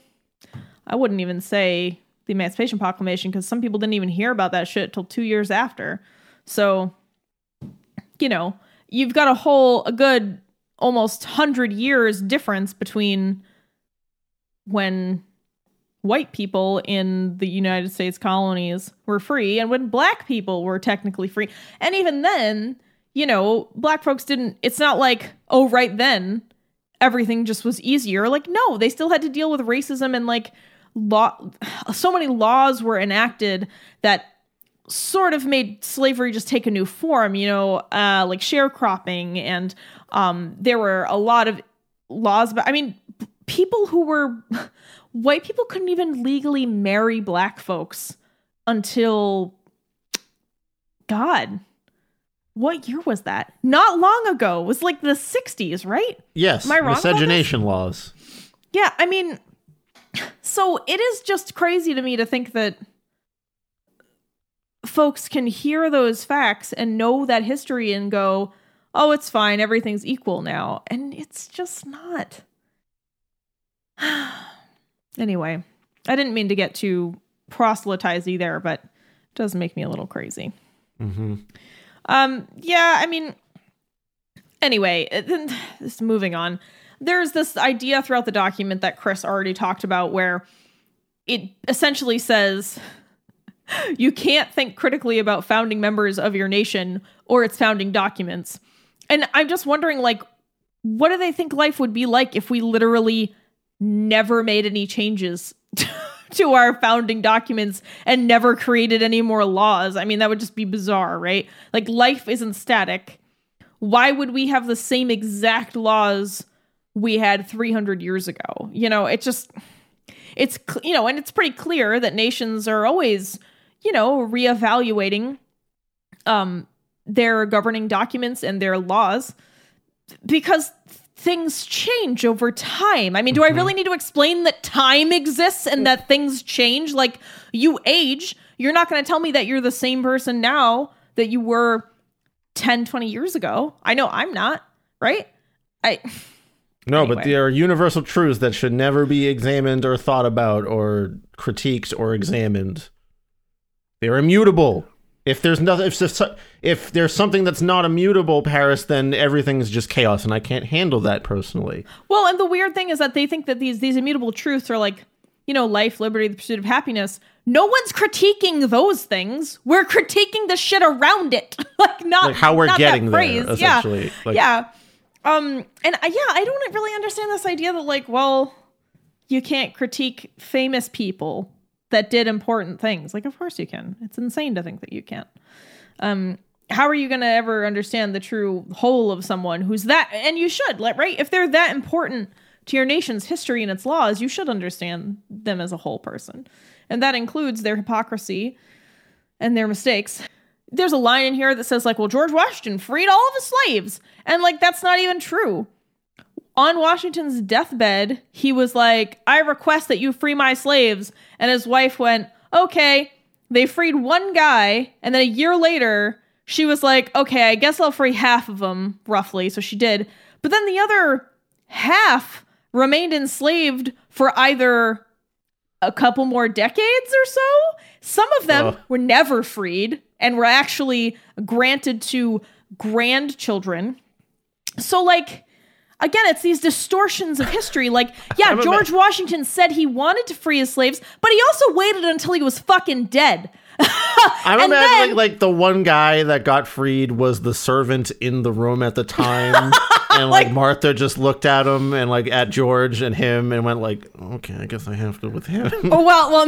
I wouldn't even say the Emancipation Proclamation, because some people didn't even hear about that shit till two years after. So, you know, you've got a whole, a good almost 100 years difference between when white people in the United States colonies were free and when black people were technically free. And even then, you know, black folks didn't, it's not like, oh, right then everything just was easier. Like, no, they still had to deal with racism and like law. So many laws were enacted that sort of made slavery just take a new form, you know, uh, like sharecropping. And um, there were a lot of laws, but I mean, people who were white people couldn't even legally marry black folks until God. What year was that? Not long ago. It was like the 60s, right? Yes. Am I wrong? Miscegenation laws. Yeah, I mean, so it is just crazy to me to think that folks can hear those facts and know that history and go, oh, it's fine. Everything's equal now. And it's just not. anyway, I didn't mean to get too proselytizy there, but it does make me a little crazy. Mm-hmm. Um, yeah, I mean, anyway, then just moving on. There's this idea throughout the document that Chris already talked about where it essentially says you can't think critically about founding members of your nation or its founding documents. And I'm just wondering, like, what do they think life would be like if we literally never made any changes to our founding documents and never created any more laws? I mean, that would just be bizarre, right? Like, life isn't static. Why would we have the same exact laws we had 300 years ago? You know, it just, it's, you know, and it's pretty clear that nations are always, you know, reevaluating um, their governing documents and their laws because things change over time. I mean, do Mm-hmm. I really need to explain that time exists and that things change? Like you age, you're not going to tell me that you're the same person now that you were 10, 20 years ago. I know I'm not, right? I No, but there are universal truths that should never be examined or thought about or critiqued or examined. They're immutable. If there's nothing, if there's, if there's something that's not immutable, Paris, then everything's just chaos, and I can't handle that personally. Well, and the weird thing is that they think that these these immutable truths are like, you know, life, liberty, the pursuit of happiness. No one's critiquing those things. We're critiquing the shit around it, like not Like how we're not that getting there, phrase. essentially. Yeah, Like- yeah. Um, and I, yeah, I don't really understand this idea that like, well, you can't critique famous people that did important things. Like, of course you can. It's insane to think that you can't. Um, how are you going to ever understand the true whole of someone who's that? And you should, right? If they're that important to your nation's history and its laws, you should understand them as a whole person. And that includes their hypocrisy and their mistakes. There's a line in here that says, like, well, George Washington freed all of his slaves. And, like, that's not even true on Washington's deathbed, he was like, I request that you free my slaves. And his wife went, Okay. They freed one guy. And then a year later, she was like, Okay, I guess I'll free half of them, roughly. So she did. But then the other half remained enslaved for either a couple more decades or so. Some of them were never freed and were actually granted to grandchildren. So, like, again, it's these distortions of history. Like, yeah, George Washington said he wanted to free his slaves, but he also waited until he was fucking dead. I'm And imagining then- like the one guy that got freed was the servant in the room at the time, and like, Martha just looked at him and like at George and him and went like, okay, I guess I have to with him. Oh well, well,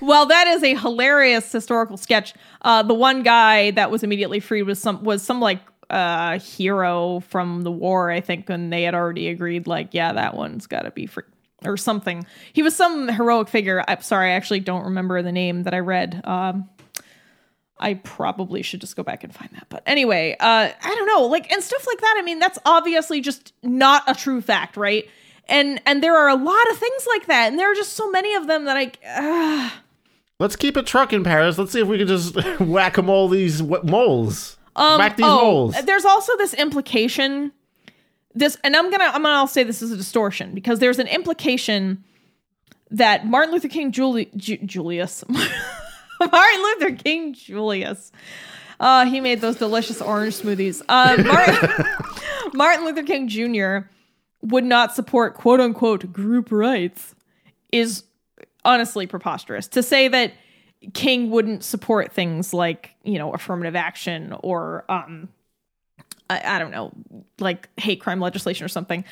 well. That is a hilarious historical sketch. Uh, the one guy that was immediately freed was some was some like uh, hero from the war, I think, and they had already agreed. Like, yeah, that one's got to be free or something. He was some heroic figure. I'm sorry, I actually don't remember the name that I read. Um, I probably should just go back and find that. But anyway, uh, I don't know, like and stuff like that. I mean, that's obviously just not a true fact, right? And and there are a lot of things like that, and there are just so many of them that I. Uh, Let's keep it trucking, Paris. Let's see if we can just whack 'em all these moles. Um, these oh, moles. There's also this implication. This, and I'm gonna, I'm gonna I'll say this is a distortion because there's an implication that Martin Luther King Juli- Ju- Julius, Martin Luther King Julius, uh, he made those delicious orange smoothies. Uh, Martin, Martin Luther King Jr. would not support quote unquote group rights is honestly preposterous. To say that King wouldn't support things like, you know, affirmative action or um I, I don't know, like hate crime legislation or something.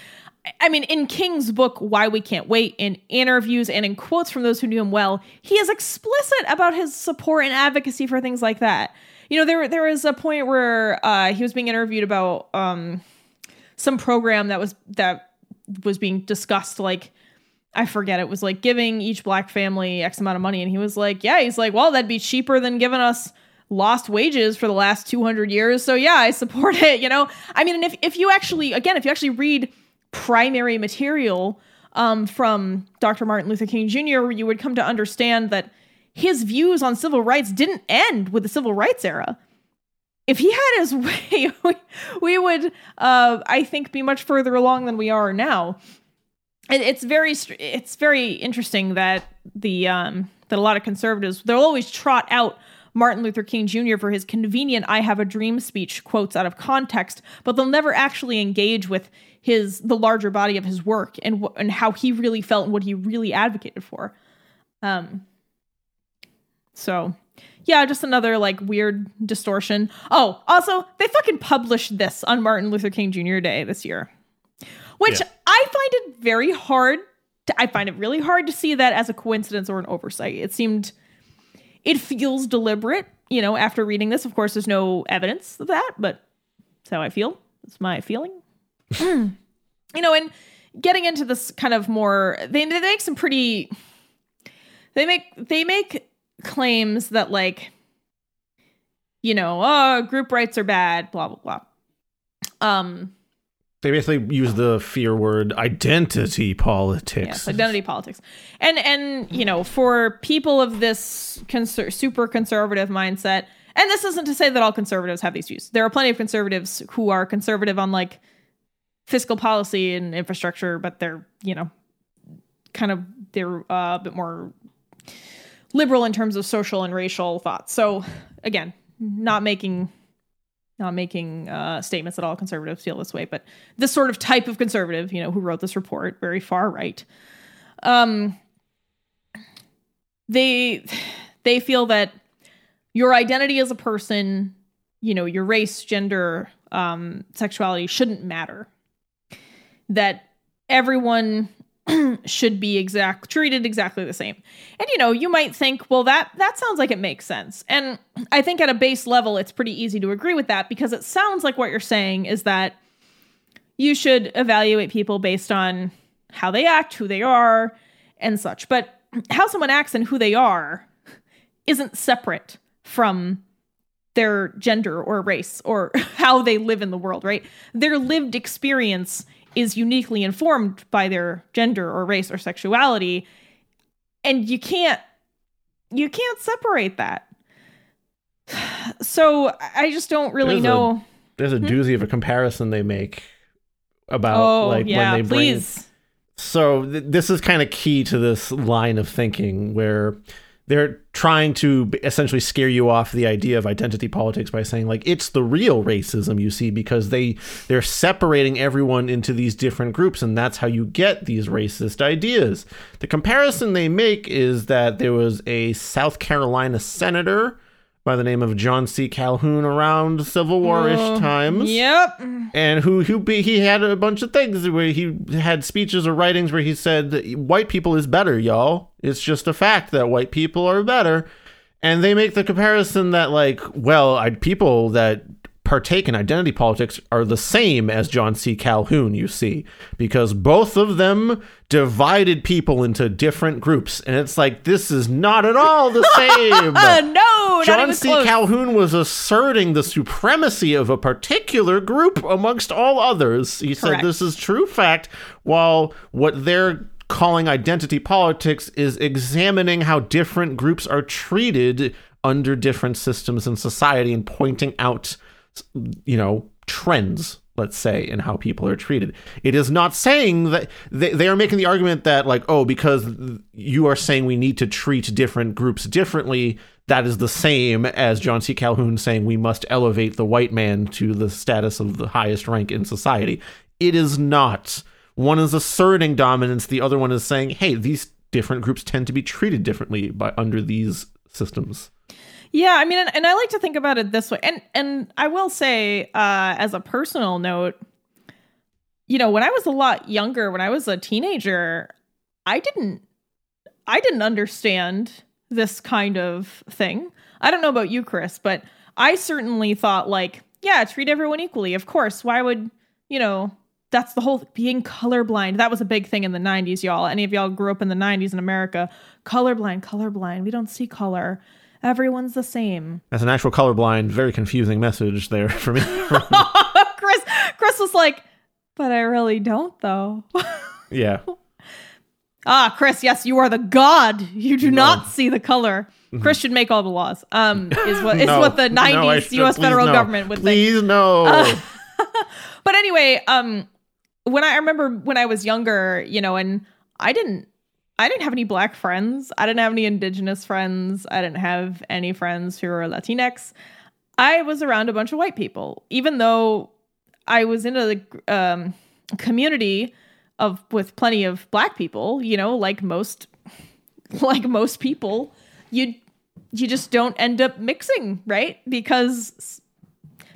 I- mean, in King's book, Why We Can't Wait, in interviews and in quotes from those who knew him well, he is explicit about his support and advocacy for things like that. You know, there there was a point where uh, he was being interviewed about um, some program that was that was being discussed, like I forget, it was like giving each black family X amount of money, and he was like, "Yeah," he's like, "Well, that'd be cheaper than giving us." lost wages for the last 200 years so yeah i support it you know i mean and if, if you actually again if you actually read primary material um, from dr martin luther king jr you would come to understand that his views on civil rights didn't end with the civil rights era if he had his way we, we would uh, i think be much further along than we are now it, it's very it's very interesting that the um that a lot of conservatives they'll always trot out Martin Luther King Jr. for his convenient I have a dream speech quotes out of context, but they'll never actually engage with his the larger body of his work and and how he really felt and what he really advocated for. Um So, yeah, just another like weird distortion. Oh, also, they fucking published this on Martin Luther King Jr. Day this year, which. I find it very hard. To, I find it really hard to see that as a coincidence or an oversight. It seemed, it feels deliberate. You know, after reading this, of course, there's no evidence of that, but that's how I feel. That's my feeling. you know, and getting into this kind of more, they, they make some pretty they make they make claims that like you know oh group rights are bad blah blah blah um They basically use the fear word identity politics. yes identity politics and and you know for people of this conser- super conservative mindset and this isn't to say that all conservatives have these views there are plenty of conservatives who are conservative on like fiscal policy and infrastructure but they're you know kind of they're uh, a bit more liberal in terms of social and racial thoughts. So again, not making not making uh, statements that all conservatives feel this way, but this sort of type of conservative, you know, who wrote this report, very far right, um, they they feel that your identity as a person, you know, your race, gender, um, sexuality shouldn't matter. That everyone should be exact treated exactly the same. And you know, you might think, well that that sounds like it makes sense. And I think at a base level it's pretty easy to agree with that because it sounds like what you're saying is that you should evaluate people based on how they act, who they are, and such. But how someone acts and who they are isn't separate from their gender or race or how they live in the world, right? Their lived experience is uniquely informed by their gender or race or sexuality and you can't you can't separate that. So I just don't really There's a- know. There's a doozy of a comparison they make about Hmm? oh, like yeah, when they bring please. So th- this is kind of key to this line of thinking where they're trying to essentially scare you off the idea of identity politics by saying like it's the real racism you see because they they're separating everyone into these different groups and that's how you get these racist ideas. The comparison they make is that there was a South Carolina senator by the name of John C. Calhoun around Civil War-ish Oh, times Yep. and who who be, he had a bunch of things where he had speeches or writings where he said white people is better y'all it's just a fact that white people are better and they make the comparison that like well I, people that partake in identity politics are the same as John C. Calhoun you see because both of them divided people into different groups and it's like this is not at all the same no, John C. close. Calhoun was asserting the supremacy of a particular group amongst all others. He said this is true fact, while what they're calling identity politics is examining how different groups are treated under different systems in society and pointing out, you know, trends let's say in how people are treated. It is not saying that they, they are making the argument that like oh because you are saying we need to treat different groups differently that is the same as john c. Calhoun saying we must elevate the white man to the status of the highest rank in society. It is not. One is asserting dominance the other one is saying hey these different groups tend to be treated differently by under these systems Yeah, I mean, and, and I like to think about it this way, and and I will say, uh, as a personal note, you know, when I was a lot younger, when I was a teenager, I didn't, I didn't understand this kind of thing. I don't know about you, Chris, but I certainly thought like, yeah, treat everyone equally. Of course, why would you know? That's the whole being colorblind. That was a big thing in the 90s, y'all. Any of y'all grew up in the 90s in America? Colorblind, colorblind. We don't see color. Everyone's the same. that's an actual colorblind very confusing message there for me Chris Chris was like, but I really don't though. yeah ah, Chris, yes, you are the god. You do not see the color. Chris should make all the laws. Um, is what is Mm-hmm. No. what the '90s should- U.S. federal no. government would think. please no But anyway, um, when I remember when I was younger, you know, and I didn't, I didn't have any black friends. I didn't have any indigenous friends. I didn't have any friends who were Latinx. I was around a bunch of white people, even though I was in a um, community of with plenty of black people. You know, like most, like most people, you you just don't end up mixing, right? Because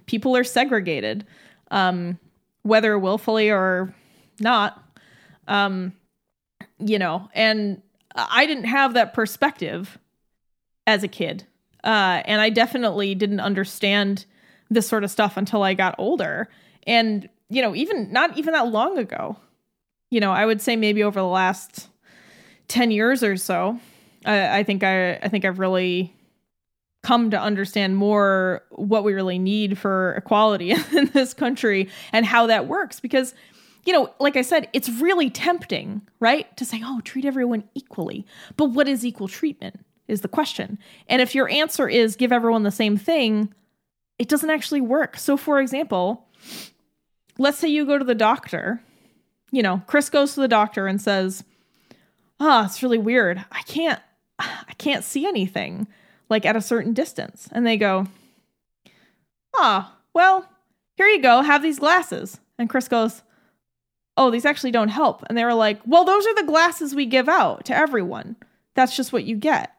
people are segregated, um, whether willfully or not. Um, you know, and I didn't have that perspective as a kid. Uh, and I definitely didn't understand this sort of stuff until I got older. And, you know, even not even that long ago, you know, I would say maybe over the last 10 years or so, I, I think I, I think I've really come to understand more what we really need for equality in this country and how that works because you know like i said it's really tempting right to say oh treat everyone equally. But what is equal treatment is the question. And if your answer is give everyone the same thing it doesn't actually work. So for example let's say you go to the doctor you know chris goes to the doctor and says ah oh, it's really weird. I can't i can't see anything like at a certain distance. And they go, Ah, oh, well, here you go, have these glasses. And Chris goes, Oh, these actually don't help. And they were like, Well, those are the glasses we give out to everyone. That's just what you get.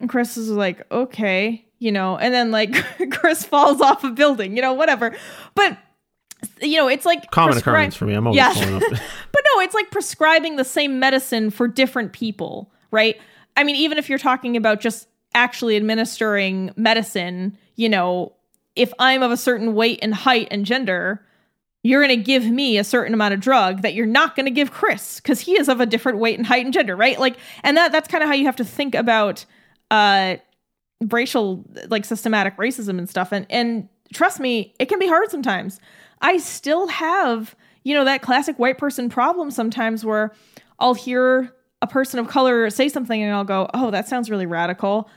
And Chris is like, Okay, you know, and then like Chris falls off a building, you know, whatever. But you know, it's like common prescri- occurrence for me. I'm always yeah. Falling off. but no, it's like prescribing the same medicine for different people, right? I mean, even if you're talking about just actually administering medicine, you know, if I'm of a certain weight and height and gender, you're going to give me a certain amount of drug that you're not going to give Chris because he is of a different weight and height and gender, right? Like, and that that's kind of how you have to think about uh, racial, like systematic racism and stuff. And and trust me, it can be hard sometimes. I still have, you know, that classic white person problem sometimes where I'll hear a person of color say something and I'll go, "Oh, that sounds really radical."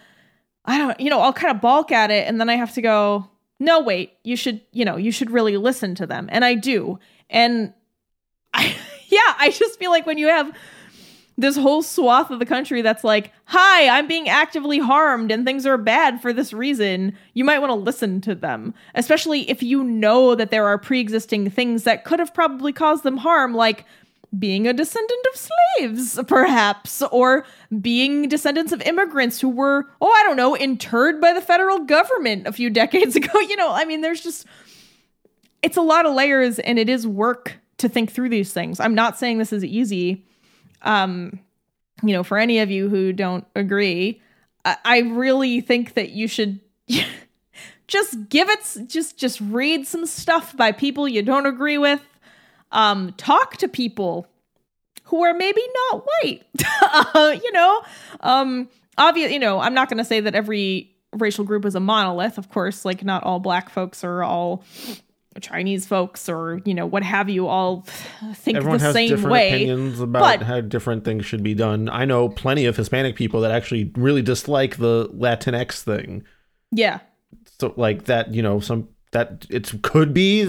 I don't, you know, I'll kind of balk at it and then I have to go, no, wait, you should, you know, you should really listen to them. And I do. And I, yeah, I just feel like when you have this whole swath of the country that's like, hi, I'm being actively harmed and things are bad for this reason, you might want to listen to them, especially if you know that there are pre existing things that could have probably caused them harm, like being a descendant of slaves, perhaps, or being descendants of immigrants who were, oh, I don't know, interred by the federal government a few decades ago. You know, I mean, there's just, it's a lot of layers and it is work to think through these things. I'm not saying this is easy. Um, you know, for any of you who don't agree, I, I really think that you should. just give it just just read some stuff by people you don't agree with um, talk to people who are maybe not white. uh, you know, um, obvious. You know, I'm not going to say that every racial group is a monolith. Of course, like not all black folks are all Chinese folks or you know what have you all think Everyone the has same different way. opinions about but, how different things should be done. I know plenty of Hispanic people that actually really dislike the Latinx thing. Yeah. So like that, you know, some that it could be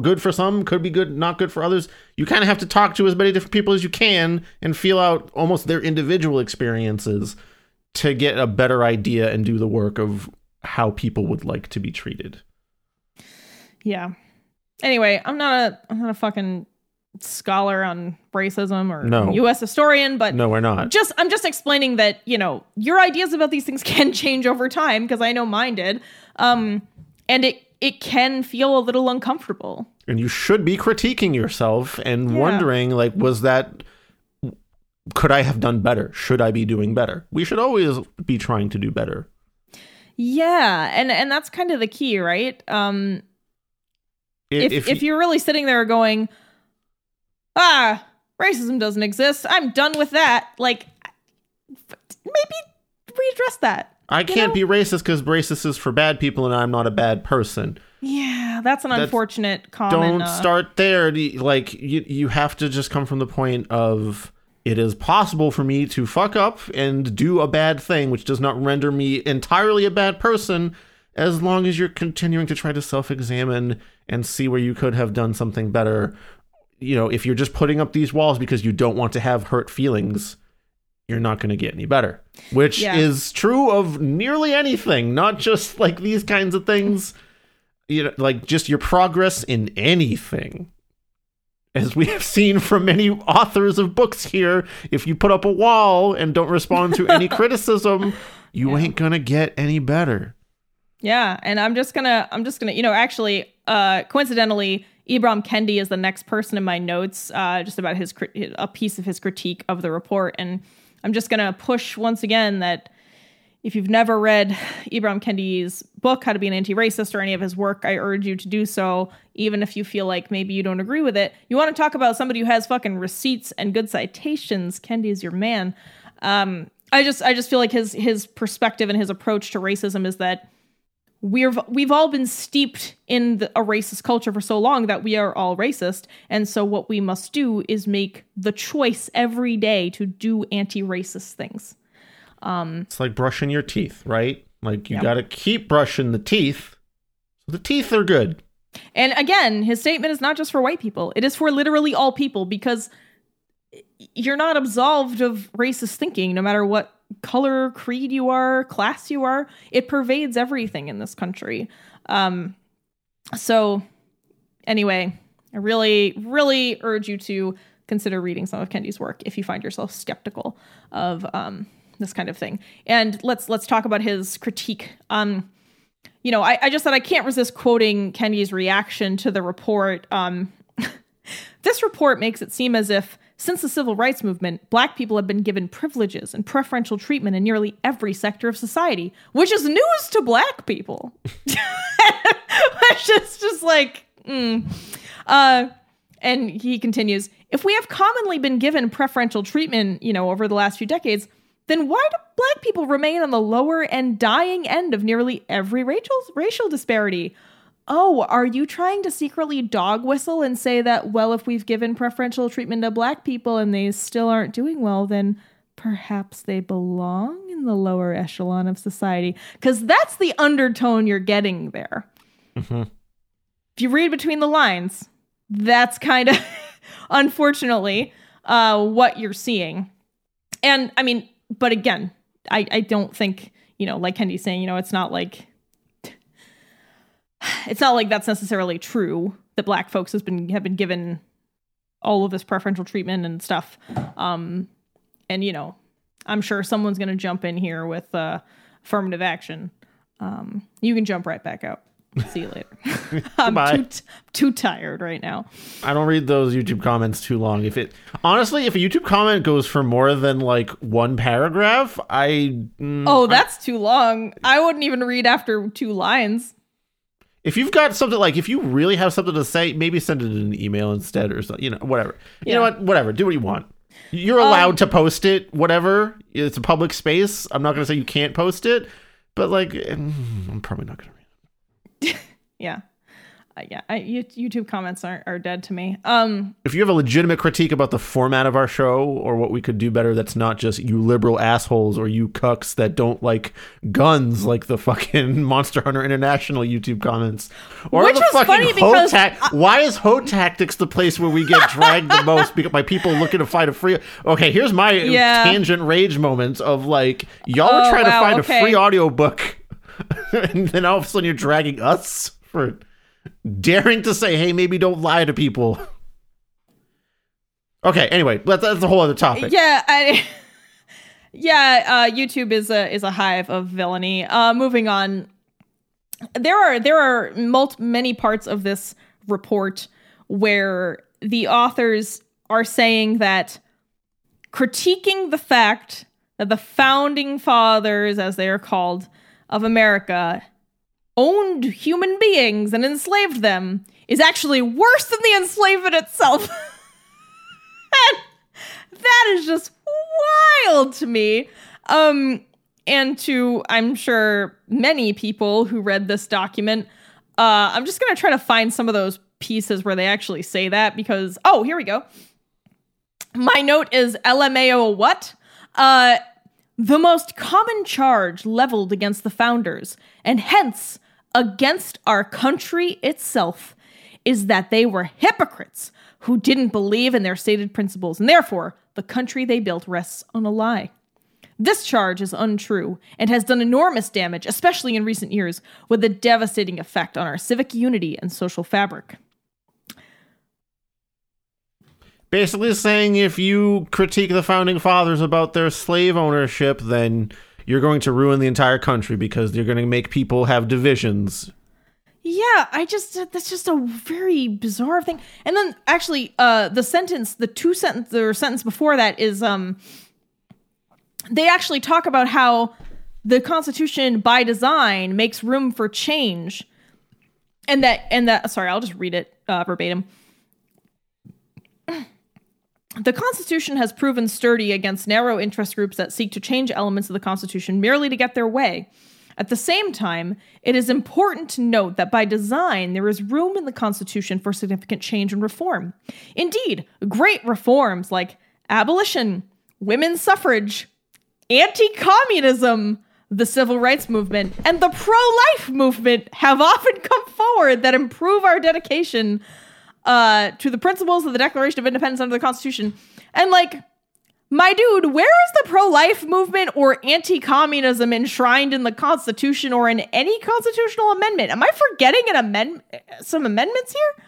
good for some, could be good, not good for others. You kind of have to talk to as many different people as you can and feel out almost their individual experiences to get a better idea and do the work of how people would like to be treated. Yeah. Anyway, I'm not a I'm not a fucking scholar on racism or no. US historian, but No, we're not. Just I'm just explaining that, you know, your ideas about these things can change over time because I know mine did. Um and it it can feel a little uncomfortable. And you should be critiquing yourself and yeah. wondering, like, was that, could I have done better? Should I be doing better? We should always be trying to do better. Yeah. And, and that's kind of the key, right? Um, if, if, if you're really sitting there going, ah, racism doesn't exist, I'm done with that, like, maybe readdress that. I can't know? be racist because racist is for bad people and I'm not a bad person. Yeah, that's an that's, unfortunate comment. Don't uh, start there. Like you, you have to just come from the point of it is possible for me to fuck up and do a bad thing, which does not render me entirely a bad person, as long as you're continuing to try to self-examine and see where you could have done something better. You know, if you're just putting up these walls because you don't want to have hurt feelings you're not going to get any better, which yeah. is true of nearly anything, not just like these kinds of things. You know, like just your progress in anything. As we have seen from many authors of books here, if you put up a wall and don't respond to any criticism, you Yeah. ain't gonna get any better. Yeah, and I'm just gonna, I'm just gonna, you know, actually, uh, coincidentally, Ibram Kendi is the next person in my notes, uh, just about his a piece of his critique of the report, and I'm just gonna push once again that if you've never read Ibram Kendi's book, How to Be an Anti-Racist, or any of his work, I urge you to do so, even if you feel like maybe you don't agree with it. You want to talk about somebody who has fucking receipts and good citations? Kendi is your man. Um, I just, I just feel like his his perspective and his approach to racism is that we've we've all been steeped in the, a racist culture for so long that we are all racist and so what we must do is make the choice every day to do anti-racist things um, It's like brushing your teeth, right? Like you Yep. gotta keep brushing the teeth. So the teeth are good. and again his statement is not just for white people it is for literally all people because you're not absolved of racist thinking no matter what color creed you are class you are. It pervades everything in this country. Um so anyway i really really urge you to consider reading some of kendi's work if you find yourself skeptical of um this kind of thing. And let's let's talk about his critique. Um you know i, I just said i can't resist quoting kendi's reaction to the report. Um this report makes it seem as if, since the civil rights movement, black people have been given privileges and preferential treatment in nearly every sector of society, which is news to black people. which is just like, mm. uh, and he continues, if we have commonly been given preferential treatment, you know, over the last few decades, then why do black people remain on the lower and dying end of nearly every racial racial disparity? Oh, are you trying to secretly dog whistle and say that, well, if we've given preferential treatment to black people and they still aren't doing well, then perhaps they belong in the lower echelon of society? Because that's the undertone you're getting there. Mhm. If you read between the lines, that's kind of, unfortunately, uh, what you're seeing. And I mean, but again, I, I don't think, you know, like Kendi's saying, you know, it's not like it's not like that's necessarily true that black folks has been have been given all of this preferential treatment and stuff. Um and you know i'm sure someone's going to jump in here with uh affirmative action. Um you can jump right back out. See you later. I'm Goodbye. too, t- too tired right now. I don't read those YouTube comments too long. If it honestly, if a YouTube comment goes for more than like one paragraph, I mm, oh that's too long. I wouldn't even read after two lines if you've got something like if you really have something to say, maybe send it in an email instead or something. You know, whatever. You know what? Whatever. Do what you want. You're Um, allowed to post it. Whatever. It's a public space. I'm not going to say you can't post it, but like, mm, I'm probably not going to read it. yeah yeah I, youtube comments are, are dead to me um If you have a legitimate critique about the format of our show or what we could do better, that's not just you liberal assholes or you cucks that don't like guns, like the fucking Monster Hunter International YouTube comments, or Which the was fucking funny because Tac- Why is Ho Tactics the place where we get dragged the most because by people looking to find a free? Okay, here's my Yeah. tangent rage moment of like y'all Oh, are trying wow, to find okay. a free audiobook, and then all of a sudden you're dragging us for daring to say, hey, maybe don't lie to people. Okay, anyway, that's, that's a whole other topic. Yeah, I, yeah. Uh, YouTube is a is a hive of villainy. Uh, moving on, there are there are mul- many parts of this report where the authors are saying that critiquing the fact that the founding fathers, as they are called, of America owned human beings and enslaved them is actually worse than the enslavement itself. that is just wild to me. Um, and to I'm sure many people who read this document. Uh, I'm just gonna try to find some of those pieces where they actually say that because oh, here we go. My note is LMAO what? Uh, the most common charge leveled against the founders, and hence against our country itself, is that they were hypocrites who didn't believe in their stated principles, and therefore the country they built rests on a lie. This charge is untrue and has done enormous damage, especially in recent years, with a devastating effect on our civic unity and social fabric. Basically saying if you critique the founding fathers about their slave ownership, then you're going to ruin the entire country because you're going to make people have divisions. Yeah, I just that's just a very bizarre thing. And then actually, uh, the sentence, the two sentence, the sentence before that is um, they actually talk about how the Constitution by design makes room for change, and that and that. Sorry, I'll just read it uh, verbatim. The Constitution has proven sturdy against narrow interest groups that seek to change elements of the Constitution merely to get their way. At the same time, it is important to note that by design, there is room in the Constitution for significant change and reform. Indeed, great reforms like abolition, women's suffrage, anti communism, the civil rights movement, and the pro life movement have often come forward that improve our dedication uh, to the principles of the Declaration of Independence under the Constitution. And like, my dude, where is the pro life movement or anti communism enshrined in the Constitution or in any constitutional amendment? Am I forgetting an amend- some amendments here?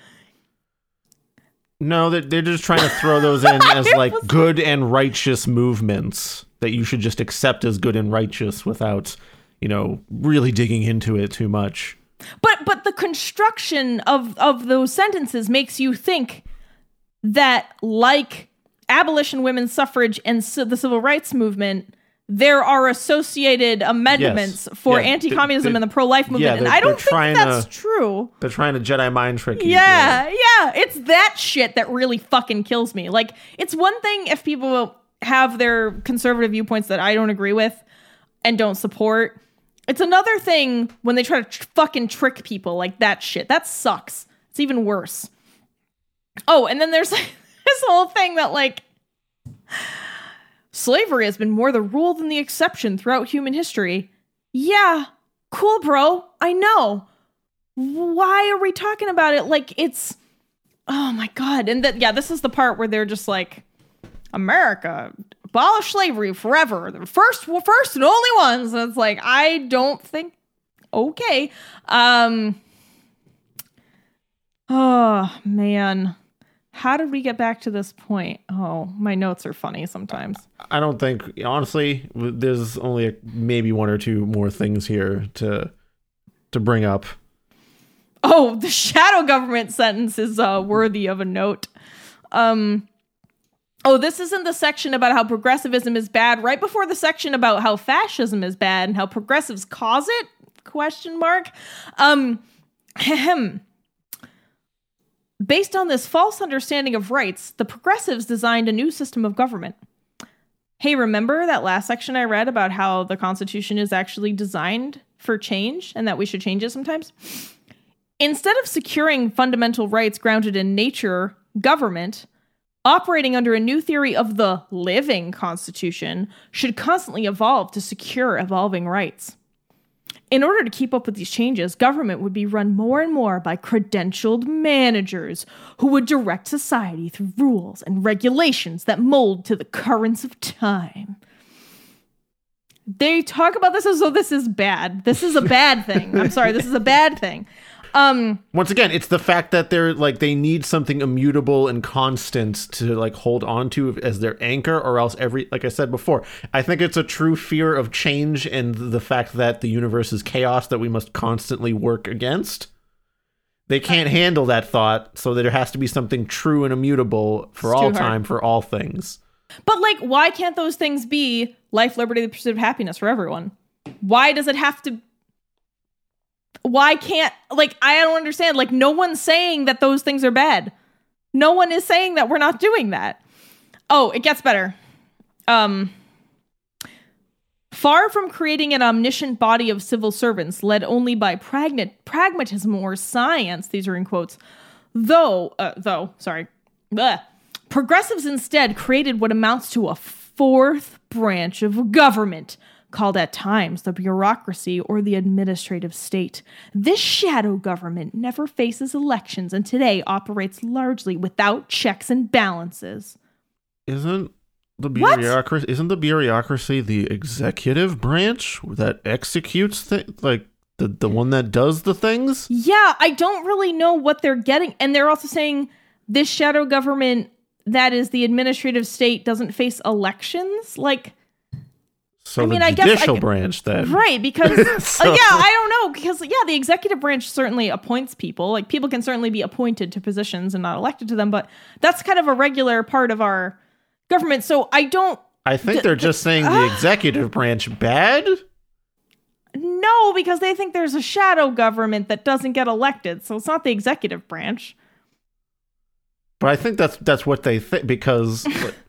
No, they're, they're just trying to throw those in as like good and righteous movements that you should just accept as good and righteous without, you know, really digging into it too much. But but the construction of of those sentences makes you think that like abolition, women's suffrage, and c- the civil rights movement, there are associated amendments Yes. for Yeah, anti-communism they- and the pro-life movement, and I don't think that's to- true. They're trying to Jedi mind trick you. Yeah, yeah, it's that shit that really fucking kills me. Like, it's one thing if people have their conservative viewpoints that I don't agree with and don't support. It's another thing when they try to tr- fucking trick people like that shit. That sucks. It's even worse. Oh, and then there's this whole thing that like slavery has been more the rule than the exception throughout human history. Yeah, cool, bro. I know why are we talking about it like it's oh my god and that yeah this is the part where they're just like america abolish slavery forever. The first first and only ones. And it's like i don't think okay. Um oh man. How did we get back to this point? Oh my notes are funny sometimes. I don't think honestly there's only a, maybe one or two more things here to to bring up. Oh, the shadow government sentence is uh, worthy of a note. Um, oh, this isn't the section about how progressivism is bad. Right before the section about how fascism is bad and how progressives cause it? Question mark. Um. Based on this false understanding of rights, the progressives designed a new system of government. Hey, remember that last section I read about how the Constitution is actually designed for change and that we should change it sometimes? Instead of securing fundamental rights grounded in nature, government, operating under a new theory of the living Constitution, should constantly evolve to secure evolving rights. In order to keep up with these changes, government would be run more and more by credentialed managers who would direct society through rules and regulations that mold to the currents of time. They talk about this as though this is bad. This is a bad thing. I'm sorry, this is a bad thing. Um, Once again, it's the fact that they're like they need something immutable and constant to like hold on to as their anchor, or else every like I said before, I think it's a true fear of change and the fact that the universe is chaos that we must constantly work against. They can't handle that thought, so there has to be something true and immutable for all hard. time for all things. But like, why can't those things be life, liberty, the pursuit of happiness for everyone? Why does it have to? Why can't like I don't understand. Like, no one's saying that those things are bad. No one is saying that we're not doing that. Oh, it gets better. Um, far from creating an omniscient body of civil servants led only by pragma- pragmatism or science. These are in quotes. Though, uh, though, sorry, Bleh. Progressives instead created what amounts to a fourth branch of government, called at times the bureaucracy or the administrative state. This shadow government never faces elections and today operates largely without checks and balances. Isn't the bureaucracy isn't the bureaucracy the executive branch that executes th- like the the one that does the things? Yeah, I don't really know what they're getting. And they're also saying this shadow government that is the administrative state doesn't face elections. Like, So I mean, I guess I could- branch then. Right, because uh, yeah, I don't know because yeah, the executive branch certainly appoints people. Like people can certainly be appointed to positions and not elected to them, but that's kind of a regular part of our government. So I don't I think they're just saying Ah. the executive branch bad. No, because they think there's a shadow government that doesn't get elected. So it's not the executive branch. But I think that's that's what they think because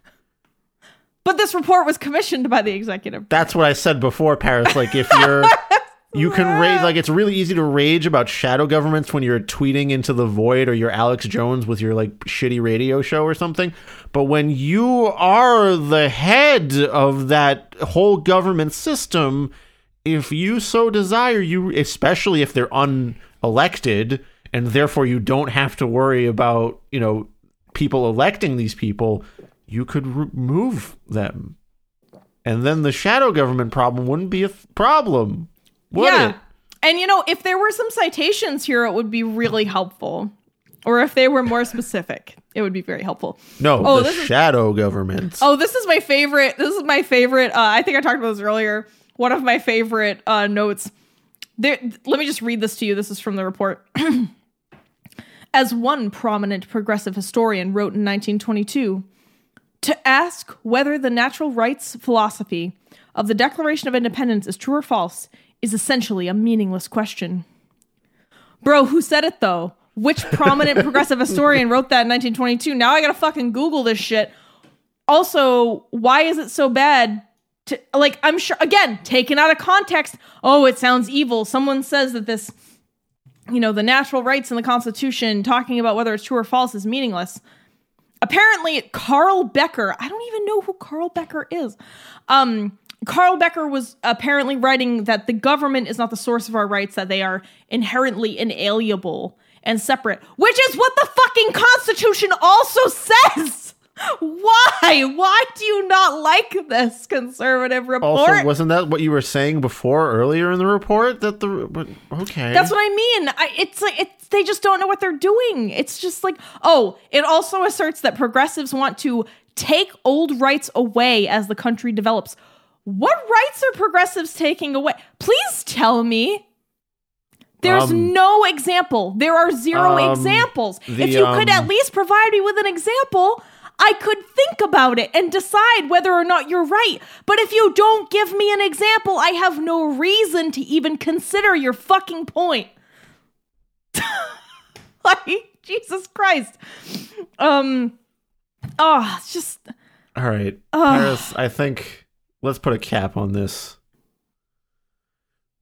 But this report was commissioned by the executive. that's what I said before, Paris. Like if you're you can rage like it's really easy to rage about shadow governments when you're tweeting into the void or you're Alex Jones with your like shitty radio show or something. But when you are the head of that whole government system, if you so desire, you especially if they're unelected and therefore you don't have to worry about, you know, people electing these people, you could remove them. And then the shadow government problem wouldn't be a problem. Would yeah. it? And you know, if there were some citations here, it would be really helpful. Or if they were more specific, it would be very helpful. No, Oh, the this is- shadow government. Oh, this is my favorite. This is my favorite. Uh, I think I talked about this earlier. One of my favorite uh, notes. There, let me just read this to you. This is from the report. As one prominent progressive historian wrote in 1922, to ask whether the natural rights philosophy of the Declaration of Independence is true or false is essentially a meaningless question. Bro, who said it though? Which prominent progressive historian wrote that in 1922? Now I gotta fucking Google this shit. Also, why is it so bad? To, like, I'm sure, again, taken out of context. Oh, it sounds evil. Someone says that this, you know, the natural rights in the Constitution, talking about whether it's true or false, is meaningless apparently Carl Becker, I don't even know who Carl Becker is. Um Carl Becker was apparently writing that the government is not the source of our rights, that they are inherently inalienable and separate, which is what the fucking Constitution also says. Why? Why do you not like this conservative report? also, wasn't that what you were saying before earlier in the report? That the okay. That's what I mean. I, it's like it's they just don't know what they're doing. It's just like oh, it also asserts that progressives want to take old rights away as the country develops. What rights are progressives taking away? Please tell me. There's Um, no example. There are zero um, examples. the, if you could um, at least provide me with an example, I could think about it and decide whether or not you're right. But if you don't give me an example, I have no reason to even consider your fucking point. like, Jesus Christ. Um, oh, it's just, All right, Paris. I think let's put a cap on this.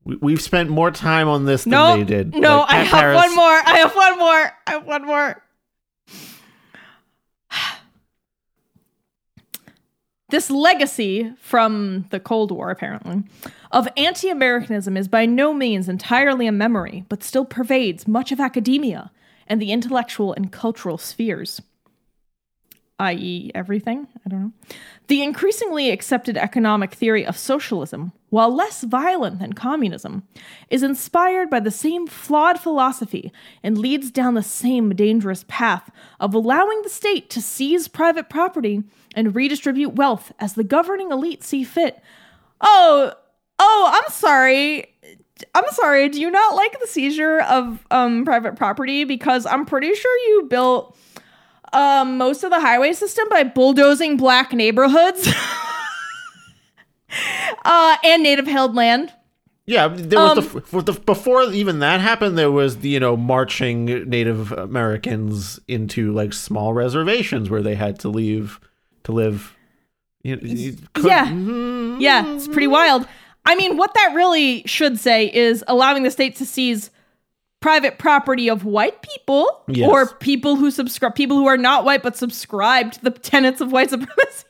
We, we've spent more time on this than they did. no, Like, I have Paris- one more. I have one more. I have one more. This legacy from the Cold War, apparently, of anti Americanism is by no means entirely a memory, but still pervades much of academia and the intellectual and cultural spheres. i.e., everything? I don't know. The increasingly accepted economic theory of socialism, while less violent than communism, is inspired by the same flawed philosophy and leads down the same dangerous path of allowing the state to seize private property and redistribute wealth as the governing elite see fit. Oh, oh, I'm sorry. I'm sorry. Do you not like the seizure of um, private property? Because I'm pretty sure you built um, most of the highway system by bulldozing black neighborhoods uh, and native held land. Yeah, there was Um, the, the before even that happened. There was the you know marching Native Americans into like small reservations where they had to leave to live. You, could- Yeah. Mhm. Yeah, it's pretty wild. I mean, what that really should say is allowing the state to seize private property of white people Yes. or people who subscribe people who are not white but subscribe to the tenets of white supremacy.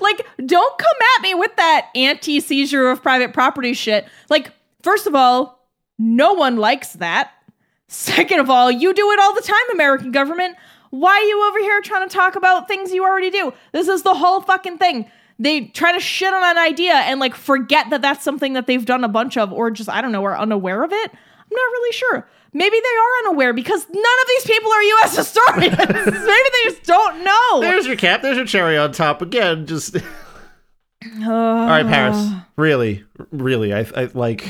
like, don't come at me with that anti-seizure of private property shit. Like, first of all, no one likes that. Second of all, you do it all the time, American government. Why are you over here trying to talk about things you already do? This is the whole fucking thing. They try to shit on an idea and like forget that that's something that they've done a bunch of, or just, I don't know, are unaware of it. I'm not really sure. Maybe they are unaware because none of these people are US historians. Maybe they just don't know. There's your cap. There's your cherry on top again. Just All right, Paris. Really, really, I, I like.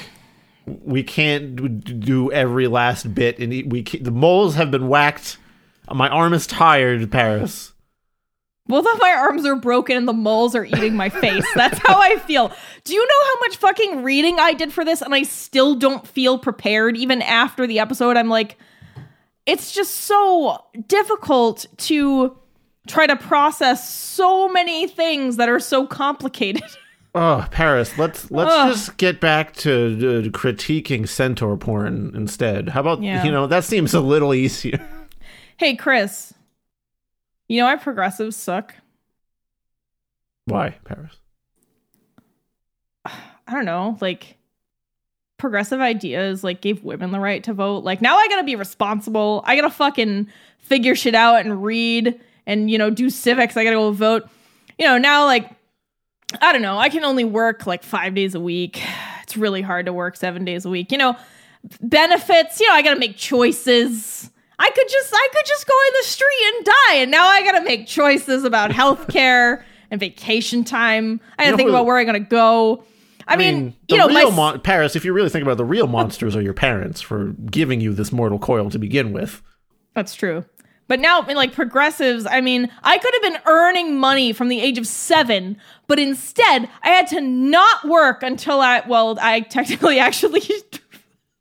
We can't do every last bit, and we the moles have been whacked. My arm is tired, Paris. Both of my arms are broken and the moles are eating my face. That's how I feel. Do you know how much fucking reading I did for this and I still don't feel prepared even after the episode? I'm like, it's just so difficult to try to process so many things that are so complicated. Oh, Paris. Let's let's Ugh. just get back to uh, critiquing centaur porn instead. How about Yeah. you know that seems a little easier. hey, Chris, you know why progressives suck? Why, Paris? I don't know, like progressive ideas like gave women the right to vote. Like now I gotta be responsible. I gotta fucking figure shit out and read and you know do civics. I gotta go vote. You know now like I don't know. I can only work like five days a week. It's really hard to work seven days a week. You know benefits. You know I gotta make choices. I could just I could just go in the street and die, and now I gotta make choices about healthcare and vacation time. I gotta You know think about where I'm gonna go. I, mean, the you know, real my mon- Paris. If you really think about it, the real monsters are your parents for giving you this mortal coil to begin with. that's true. But now, I mean, like progressives, I mean, I could have been earning money from the age of seven, but instead, I had to not work until I, well, I technically actually,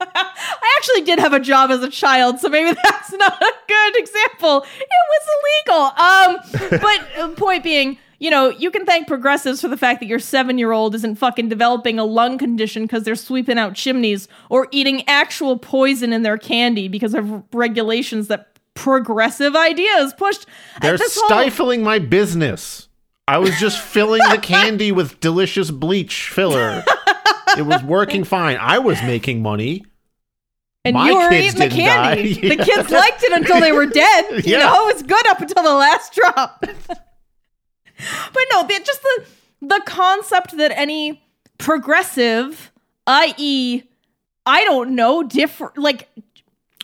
I actually did have a job as a child, so maybe that's not a good example. It was illegal. Um, but uh, point being, you know, you can thank progressives for the fact that your seven year old isn't fucking developing a lung condition because they're sweeping out chimneys or eating actual poison in their candy because of regulations that progressive ideas pushed. They're This whole- stifling my business. I was just filling the candy with delicious bleach filler. it was working fine. I was making money. and my you were kids eating the candy. The kids liked it until they were dead. You Yeah. know, it was good up until the last drop. but no, just the the concept that any progressive, i.e., I don't know, different like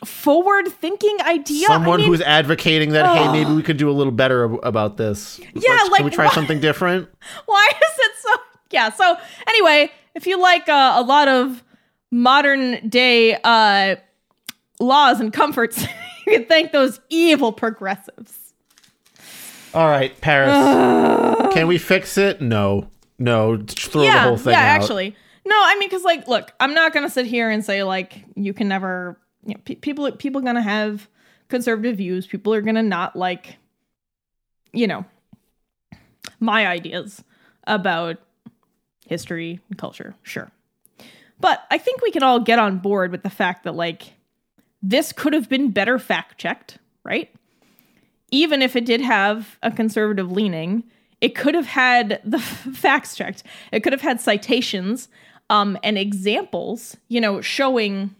forward thinking idea. Someone I mean, who's advocating that, hey, maybe we could do a little better ab- about this. Yeah, Let's- like, can we try what- something different? why is it so? Yeah. So anyway, if you like uh, a lot of modern day uh, laws and comforts, you can thank those evil progressives. All right, Paris. can we fix it? No, no. Throw the yeah, whole thing yeah. out. Actually, no. I mean, because like, look, I'm not gonna sit here and say like you can never. You know, pe- people people gonna have conservative views. People are gonna not like, you know, my ideas about history and culture. Sure, but I think we can all get on board with the fact that like this could have been better fact checked, right? even if it did have a conservative leaning, it could have had the facts checked. It could have had citations um, and examples, you know, showing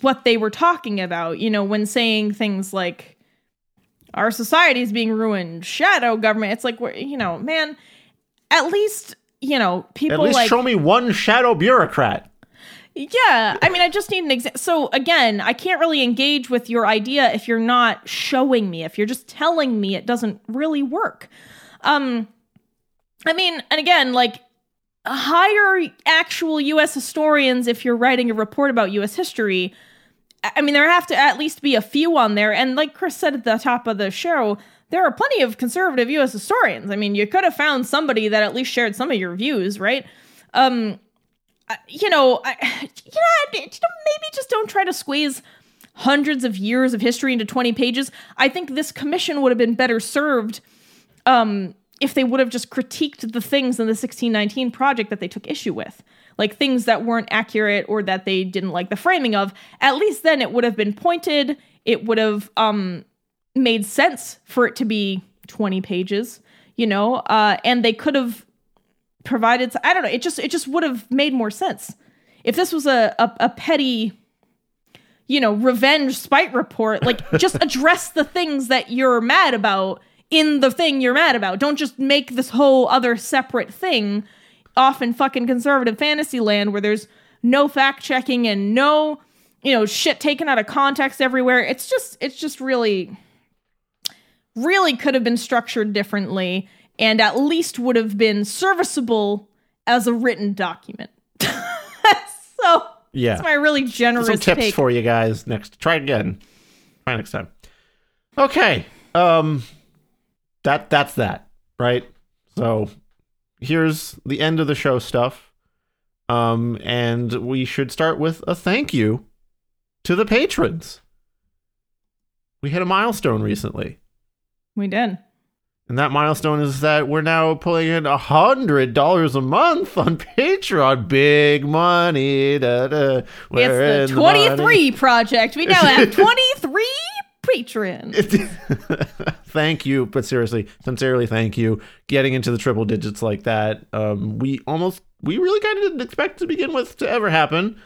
what they were talking about, you know, when saying things like our society is being ruined, shadow government. It's like, you know, man, at least, you know, people At least like. show me one shadow bureaucrat. Yeah, I mean, I just need an example. So again, I can't really engage with your idea if you're not showing me. If you're just telling me, it doesn't really work. Um, I mean, and again, like hire actual U.S. historians if you're writing a report about U.S. history. I I mean, there have to at least be a few on there. And like Chris said at the top of the show, there are plenty of conservative U.S. historians. I mean, you could have found somebody that at least shared some of your views, right? Um, you know, I, you know, maybe just don't try to squeeze hundreds of years of history into 20 pages. I think this commission would have been better served um, if they would have just critiqued the things in the 1619 project that they took issue with. Like things that weren't accurate or that they didn't like the framing of. At least then it would have been pointed. It would have um, made sense for it to be 20 pages, you know, uh, and they could have provided i don't know it just it just would have made more sense. If this was a, a, a petty you know revenge spite report like just address the things that you're mad about in the thing you're mad about. Don't just make this whole other separate thing off in fucking conservative fantasy land where there's no fact checking and no you know shit taken out of context everywhere. It's just it's just really really could have been structured differently and at least would have been serviceable as a written document. so Yeah. that's my really generous Some tips take. for you guys next. Try again. Try next time. Okay. Um that that's that, right? So here's the end of the show stuff. Um and we should start with a thank you to the patrons. We hit a milestone recently. We did. And that milestone is that we're now pulling in a hundred dollars a month on Patreon. Big money. Da, da. We're it's the money. 23 project. We now have 23 patrons. thank you, but seriously, sincerely, thank you. Getting into the triple digits like that, um, we almost, we really kind of didn't expect to begin with to ever happen.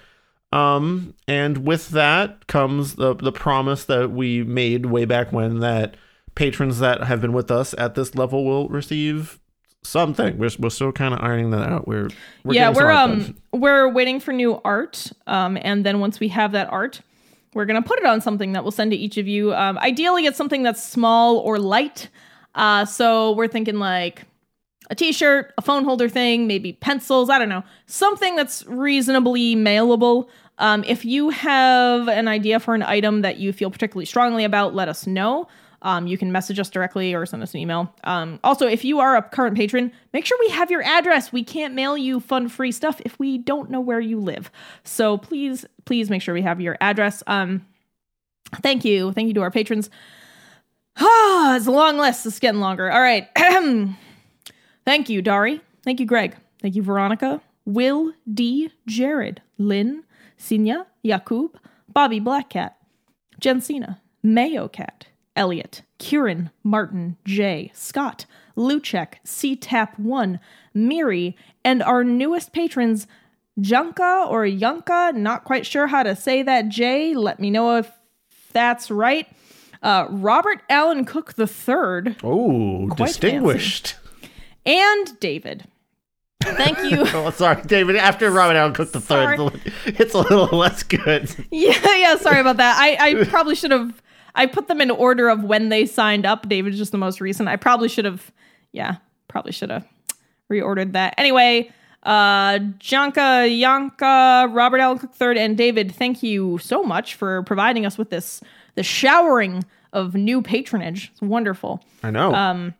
Um, and with that comes the the promise that we made way back when that patrons that have been with us at this level will receive something. We're, we're still kind of ironing that out. We're, we're yeah, we're um we're waiting for new art. Um, and then once we have that art, we're gonna put it on something that we'll send to each of you. Um, ideally, it's something that's small or light. Uh, so we're thinking like a t-shirt, a phone holder thing, maybe pencils. I don't know, something that's reasonably mailable. Um, if you have an idea for an item that you feel particularly strongly about, let us know. Um, you can message us directly or send us an email. Um, also, if you are a current patron, make sure we have your address. We can't mail you fun free stuff if we don't know where you live. So please, please make sure we have your address. Um, thank you. Thank you to our patrons. Ah, it's a long list. It's getting longer. All right. Thank you, Dari. Thank you, Greg. Thank you, Veronica, Will D, Jared, Lynn, Sinya, Yakub, Bobby Blackcat, Jensina, Mayo Cat, Elliot, Kieran, Martin, Jay, Scott, Luchek, CTAP1, Miri, and our newest patrons, Junka or Yunka. Not quite sure how to say that, Jay. Let me know if that's right. Uh, Robert Allen Cook III Oh, Quite distinguished. and David. Thank you. Oh, sorry, David. After Robin Allen Cook the third, Sorry. it's a little less good. yeah, yeah, sorry about that. I, I probably should have I put them in order of when they signed up. David's just the most recent. I probably should have yeah, probably should have reordered that. Anyway, uh Janka, Yanka, Robert Allen Cook III, and David, thank you so much for providing us with this the showering of new patronage. It's wonderful. I know. Um,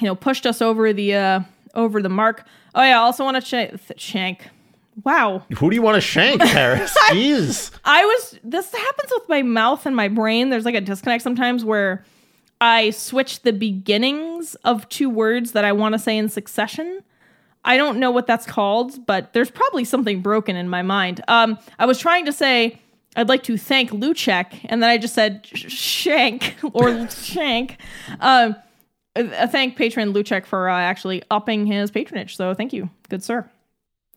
you know, pushed us over the uh over the mark. Oh yeah, I also want to ch- shank. Wow. Who do you want to shank, Paris? Jeez. I was this happens with my mouth and my brain. There's like a disconnect sometimes where I switch the beginnings of two words that I want to say in succession. I don't know what that's called, but there's probably something broken in my mind. Um, I was trying to say I'd like to thank Luchek, and then I just said shank or shank. Um, uh, thank patron Luchek for uh, actually upping his patronage. So thank you, good sir.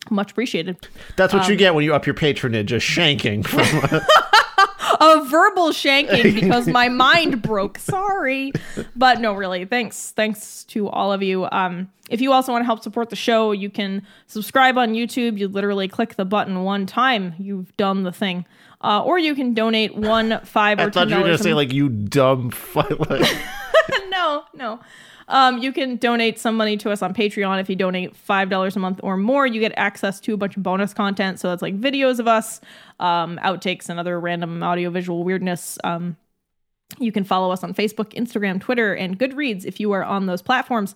Much appreciated. That's what you Um, get when you up your patronage, a shanking from a verbal shanking because my mind broke. Sorry. But no, really, thanks. Thanks to all of you. Um, if you also want to help support the show, you can subscribe on YouTube. You literally click the button one time. You've done the thing. Uh, or you can donate one, five, or I thought you were gonna say like you dumb. Like, no, no. Um, you can donate some money to us on Patreon. If you donate five dollars a month or more, you get access to a bunch of bonus content. So that's like videos of us, um, outtakes, and other random audiovisual weirdness. Um, you can follow us on Facebook, Instagram, Twitter, and Goodreads if you are on those platforms.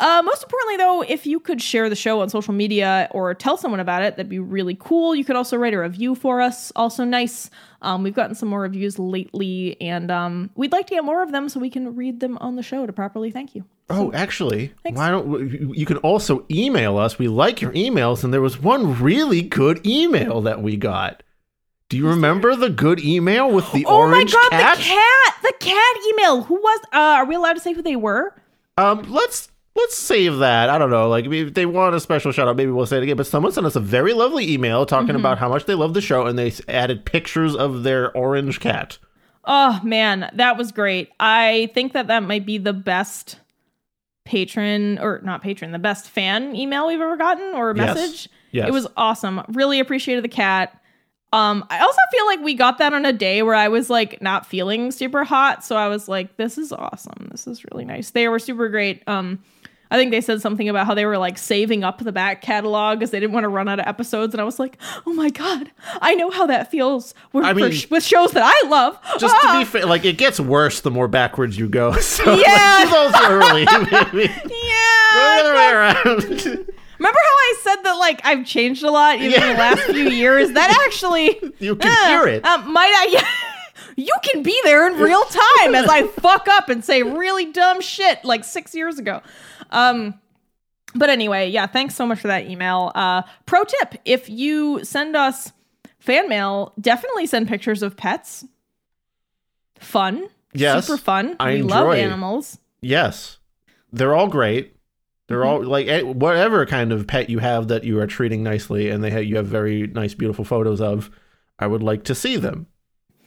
Uh, most importantly, though, if you could share the show on social media or tell someone about it, that'd be really cool. You could also write a review for us. Also nice. Um, we've gotten some more reviews lately, and um, we'd like to get more of them so we can read them on the show to properly thank you. oh, actually, why don't you can also email us? We like your emails, and there was one really good email that we got. Do you remember the good email with the orange? cat? Oh my god, cat? the cat! The cat email. Who was? Uh, are we allowed to say who they were? Um, let's let's save that. I don't know. Like, if they want a special shout out, maybe we'll say it again. But someone sent us a very lovely email talking Mm-hmm. about how much they love the show, and they added pictures of their orange cat. Oh man, that was great. I think that that might be the best patron or not patron, the best fan email we've ever gotten or Yes. message. Yes. It was awesome. Really appreciated the cat. Um, I also feel like we got that on a day where I was like not feeling super hot, so I was like, "This is awesome. This is really nice." They were super great. Um, I think they said something about how they were like saving up the back catalog because they didn't want to run out of episodes. And I was like, oh my God, I know how that feels with, I mean- sh- with shows that I love. Just Ah! to be fair, like it gets worse the more backwards you go. So Yeah. like, those early. maybe. Yeah. The other way around. Remember how I said that like I've changed a lot even in Yeah. the last few years? That actually You can uh, hear it. Uh, might I? Yeah. You can be there in real time as I fuck up and say really dumb shit like six years ago. Um, but anyway, yeah, thanks so much for that email. Uh, pro tip: if you send us fan mail, definitely send pictures of pets. Fun, Yes, super fun. I we love animals. Yes, they're all great. They're all Mm-hmm. like eh, whatever kind of pet you have that you are treating nicely, and they have, you have very nice, beautiful photos of. I would like to see them.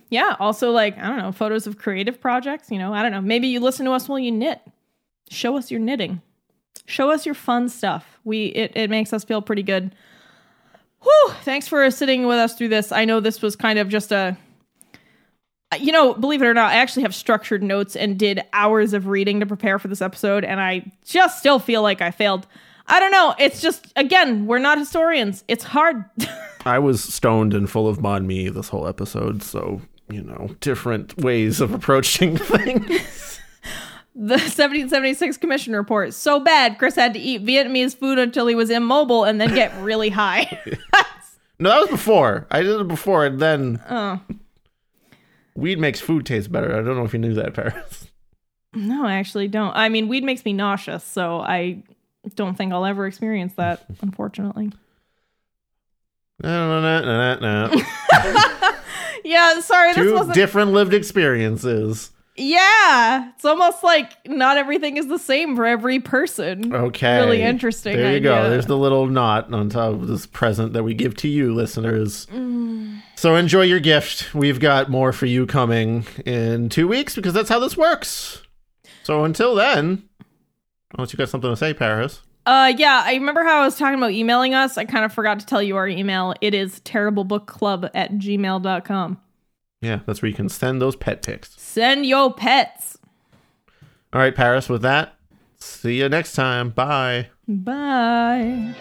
Yeah. Also, like, I don't know, photos of creative projects. You know, I don't know. Maybe you listen to us while you knit. Show us your knitting. Show us your fun stuff. We it, it makes us feel pretty good. Whew. Thanks for sitting with us through this. I know this was kind of just a you know, believe it or not, I actually have structured notes and did hours of reading to prepare for this episode, and I just still feel like I failed. I don't know. It's just again, we're not historians. It's hard. I was stoned and full of mod me this whole episode, so you know, different ways of approaching things. The 1776 Commission report. So bad, Chris had to eat Vietnamese food until he was immobile and then get really high. no, that was before. I did it before, and then oh. weed makes food taste better. I don't know if you knew that, Paris. No, I actually don't. I mean, weed makes me nauseous, so I don't think I'll ever experience that, unfortunately. No, no, no, no, no. Yeah, sorry, this Two wasn't. different lived experiences. Yeah, it's almost like not everything is the same for every person. Okay. Really interesting There you go. There's the little knot on top of this present that we give to you, listeners. Mm. So enjoy your gift. We've got more for you coming in two weeks because that's how this works. So until then, unless you got something to say, Paris. Uh, yeah, I remember how I was talking about emailing us. I kind of forgot to tell you our email. It is terriblebookclub at gmail.com. Yeah, that's where you can send those pet pics. Send your pets. All right, Paris, with that, see you next time. Bye. Bye.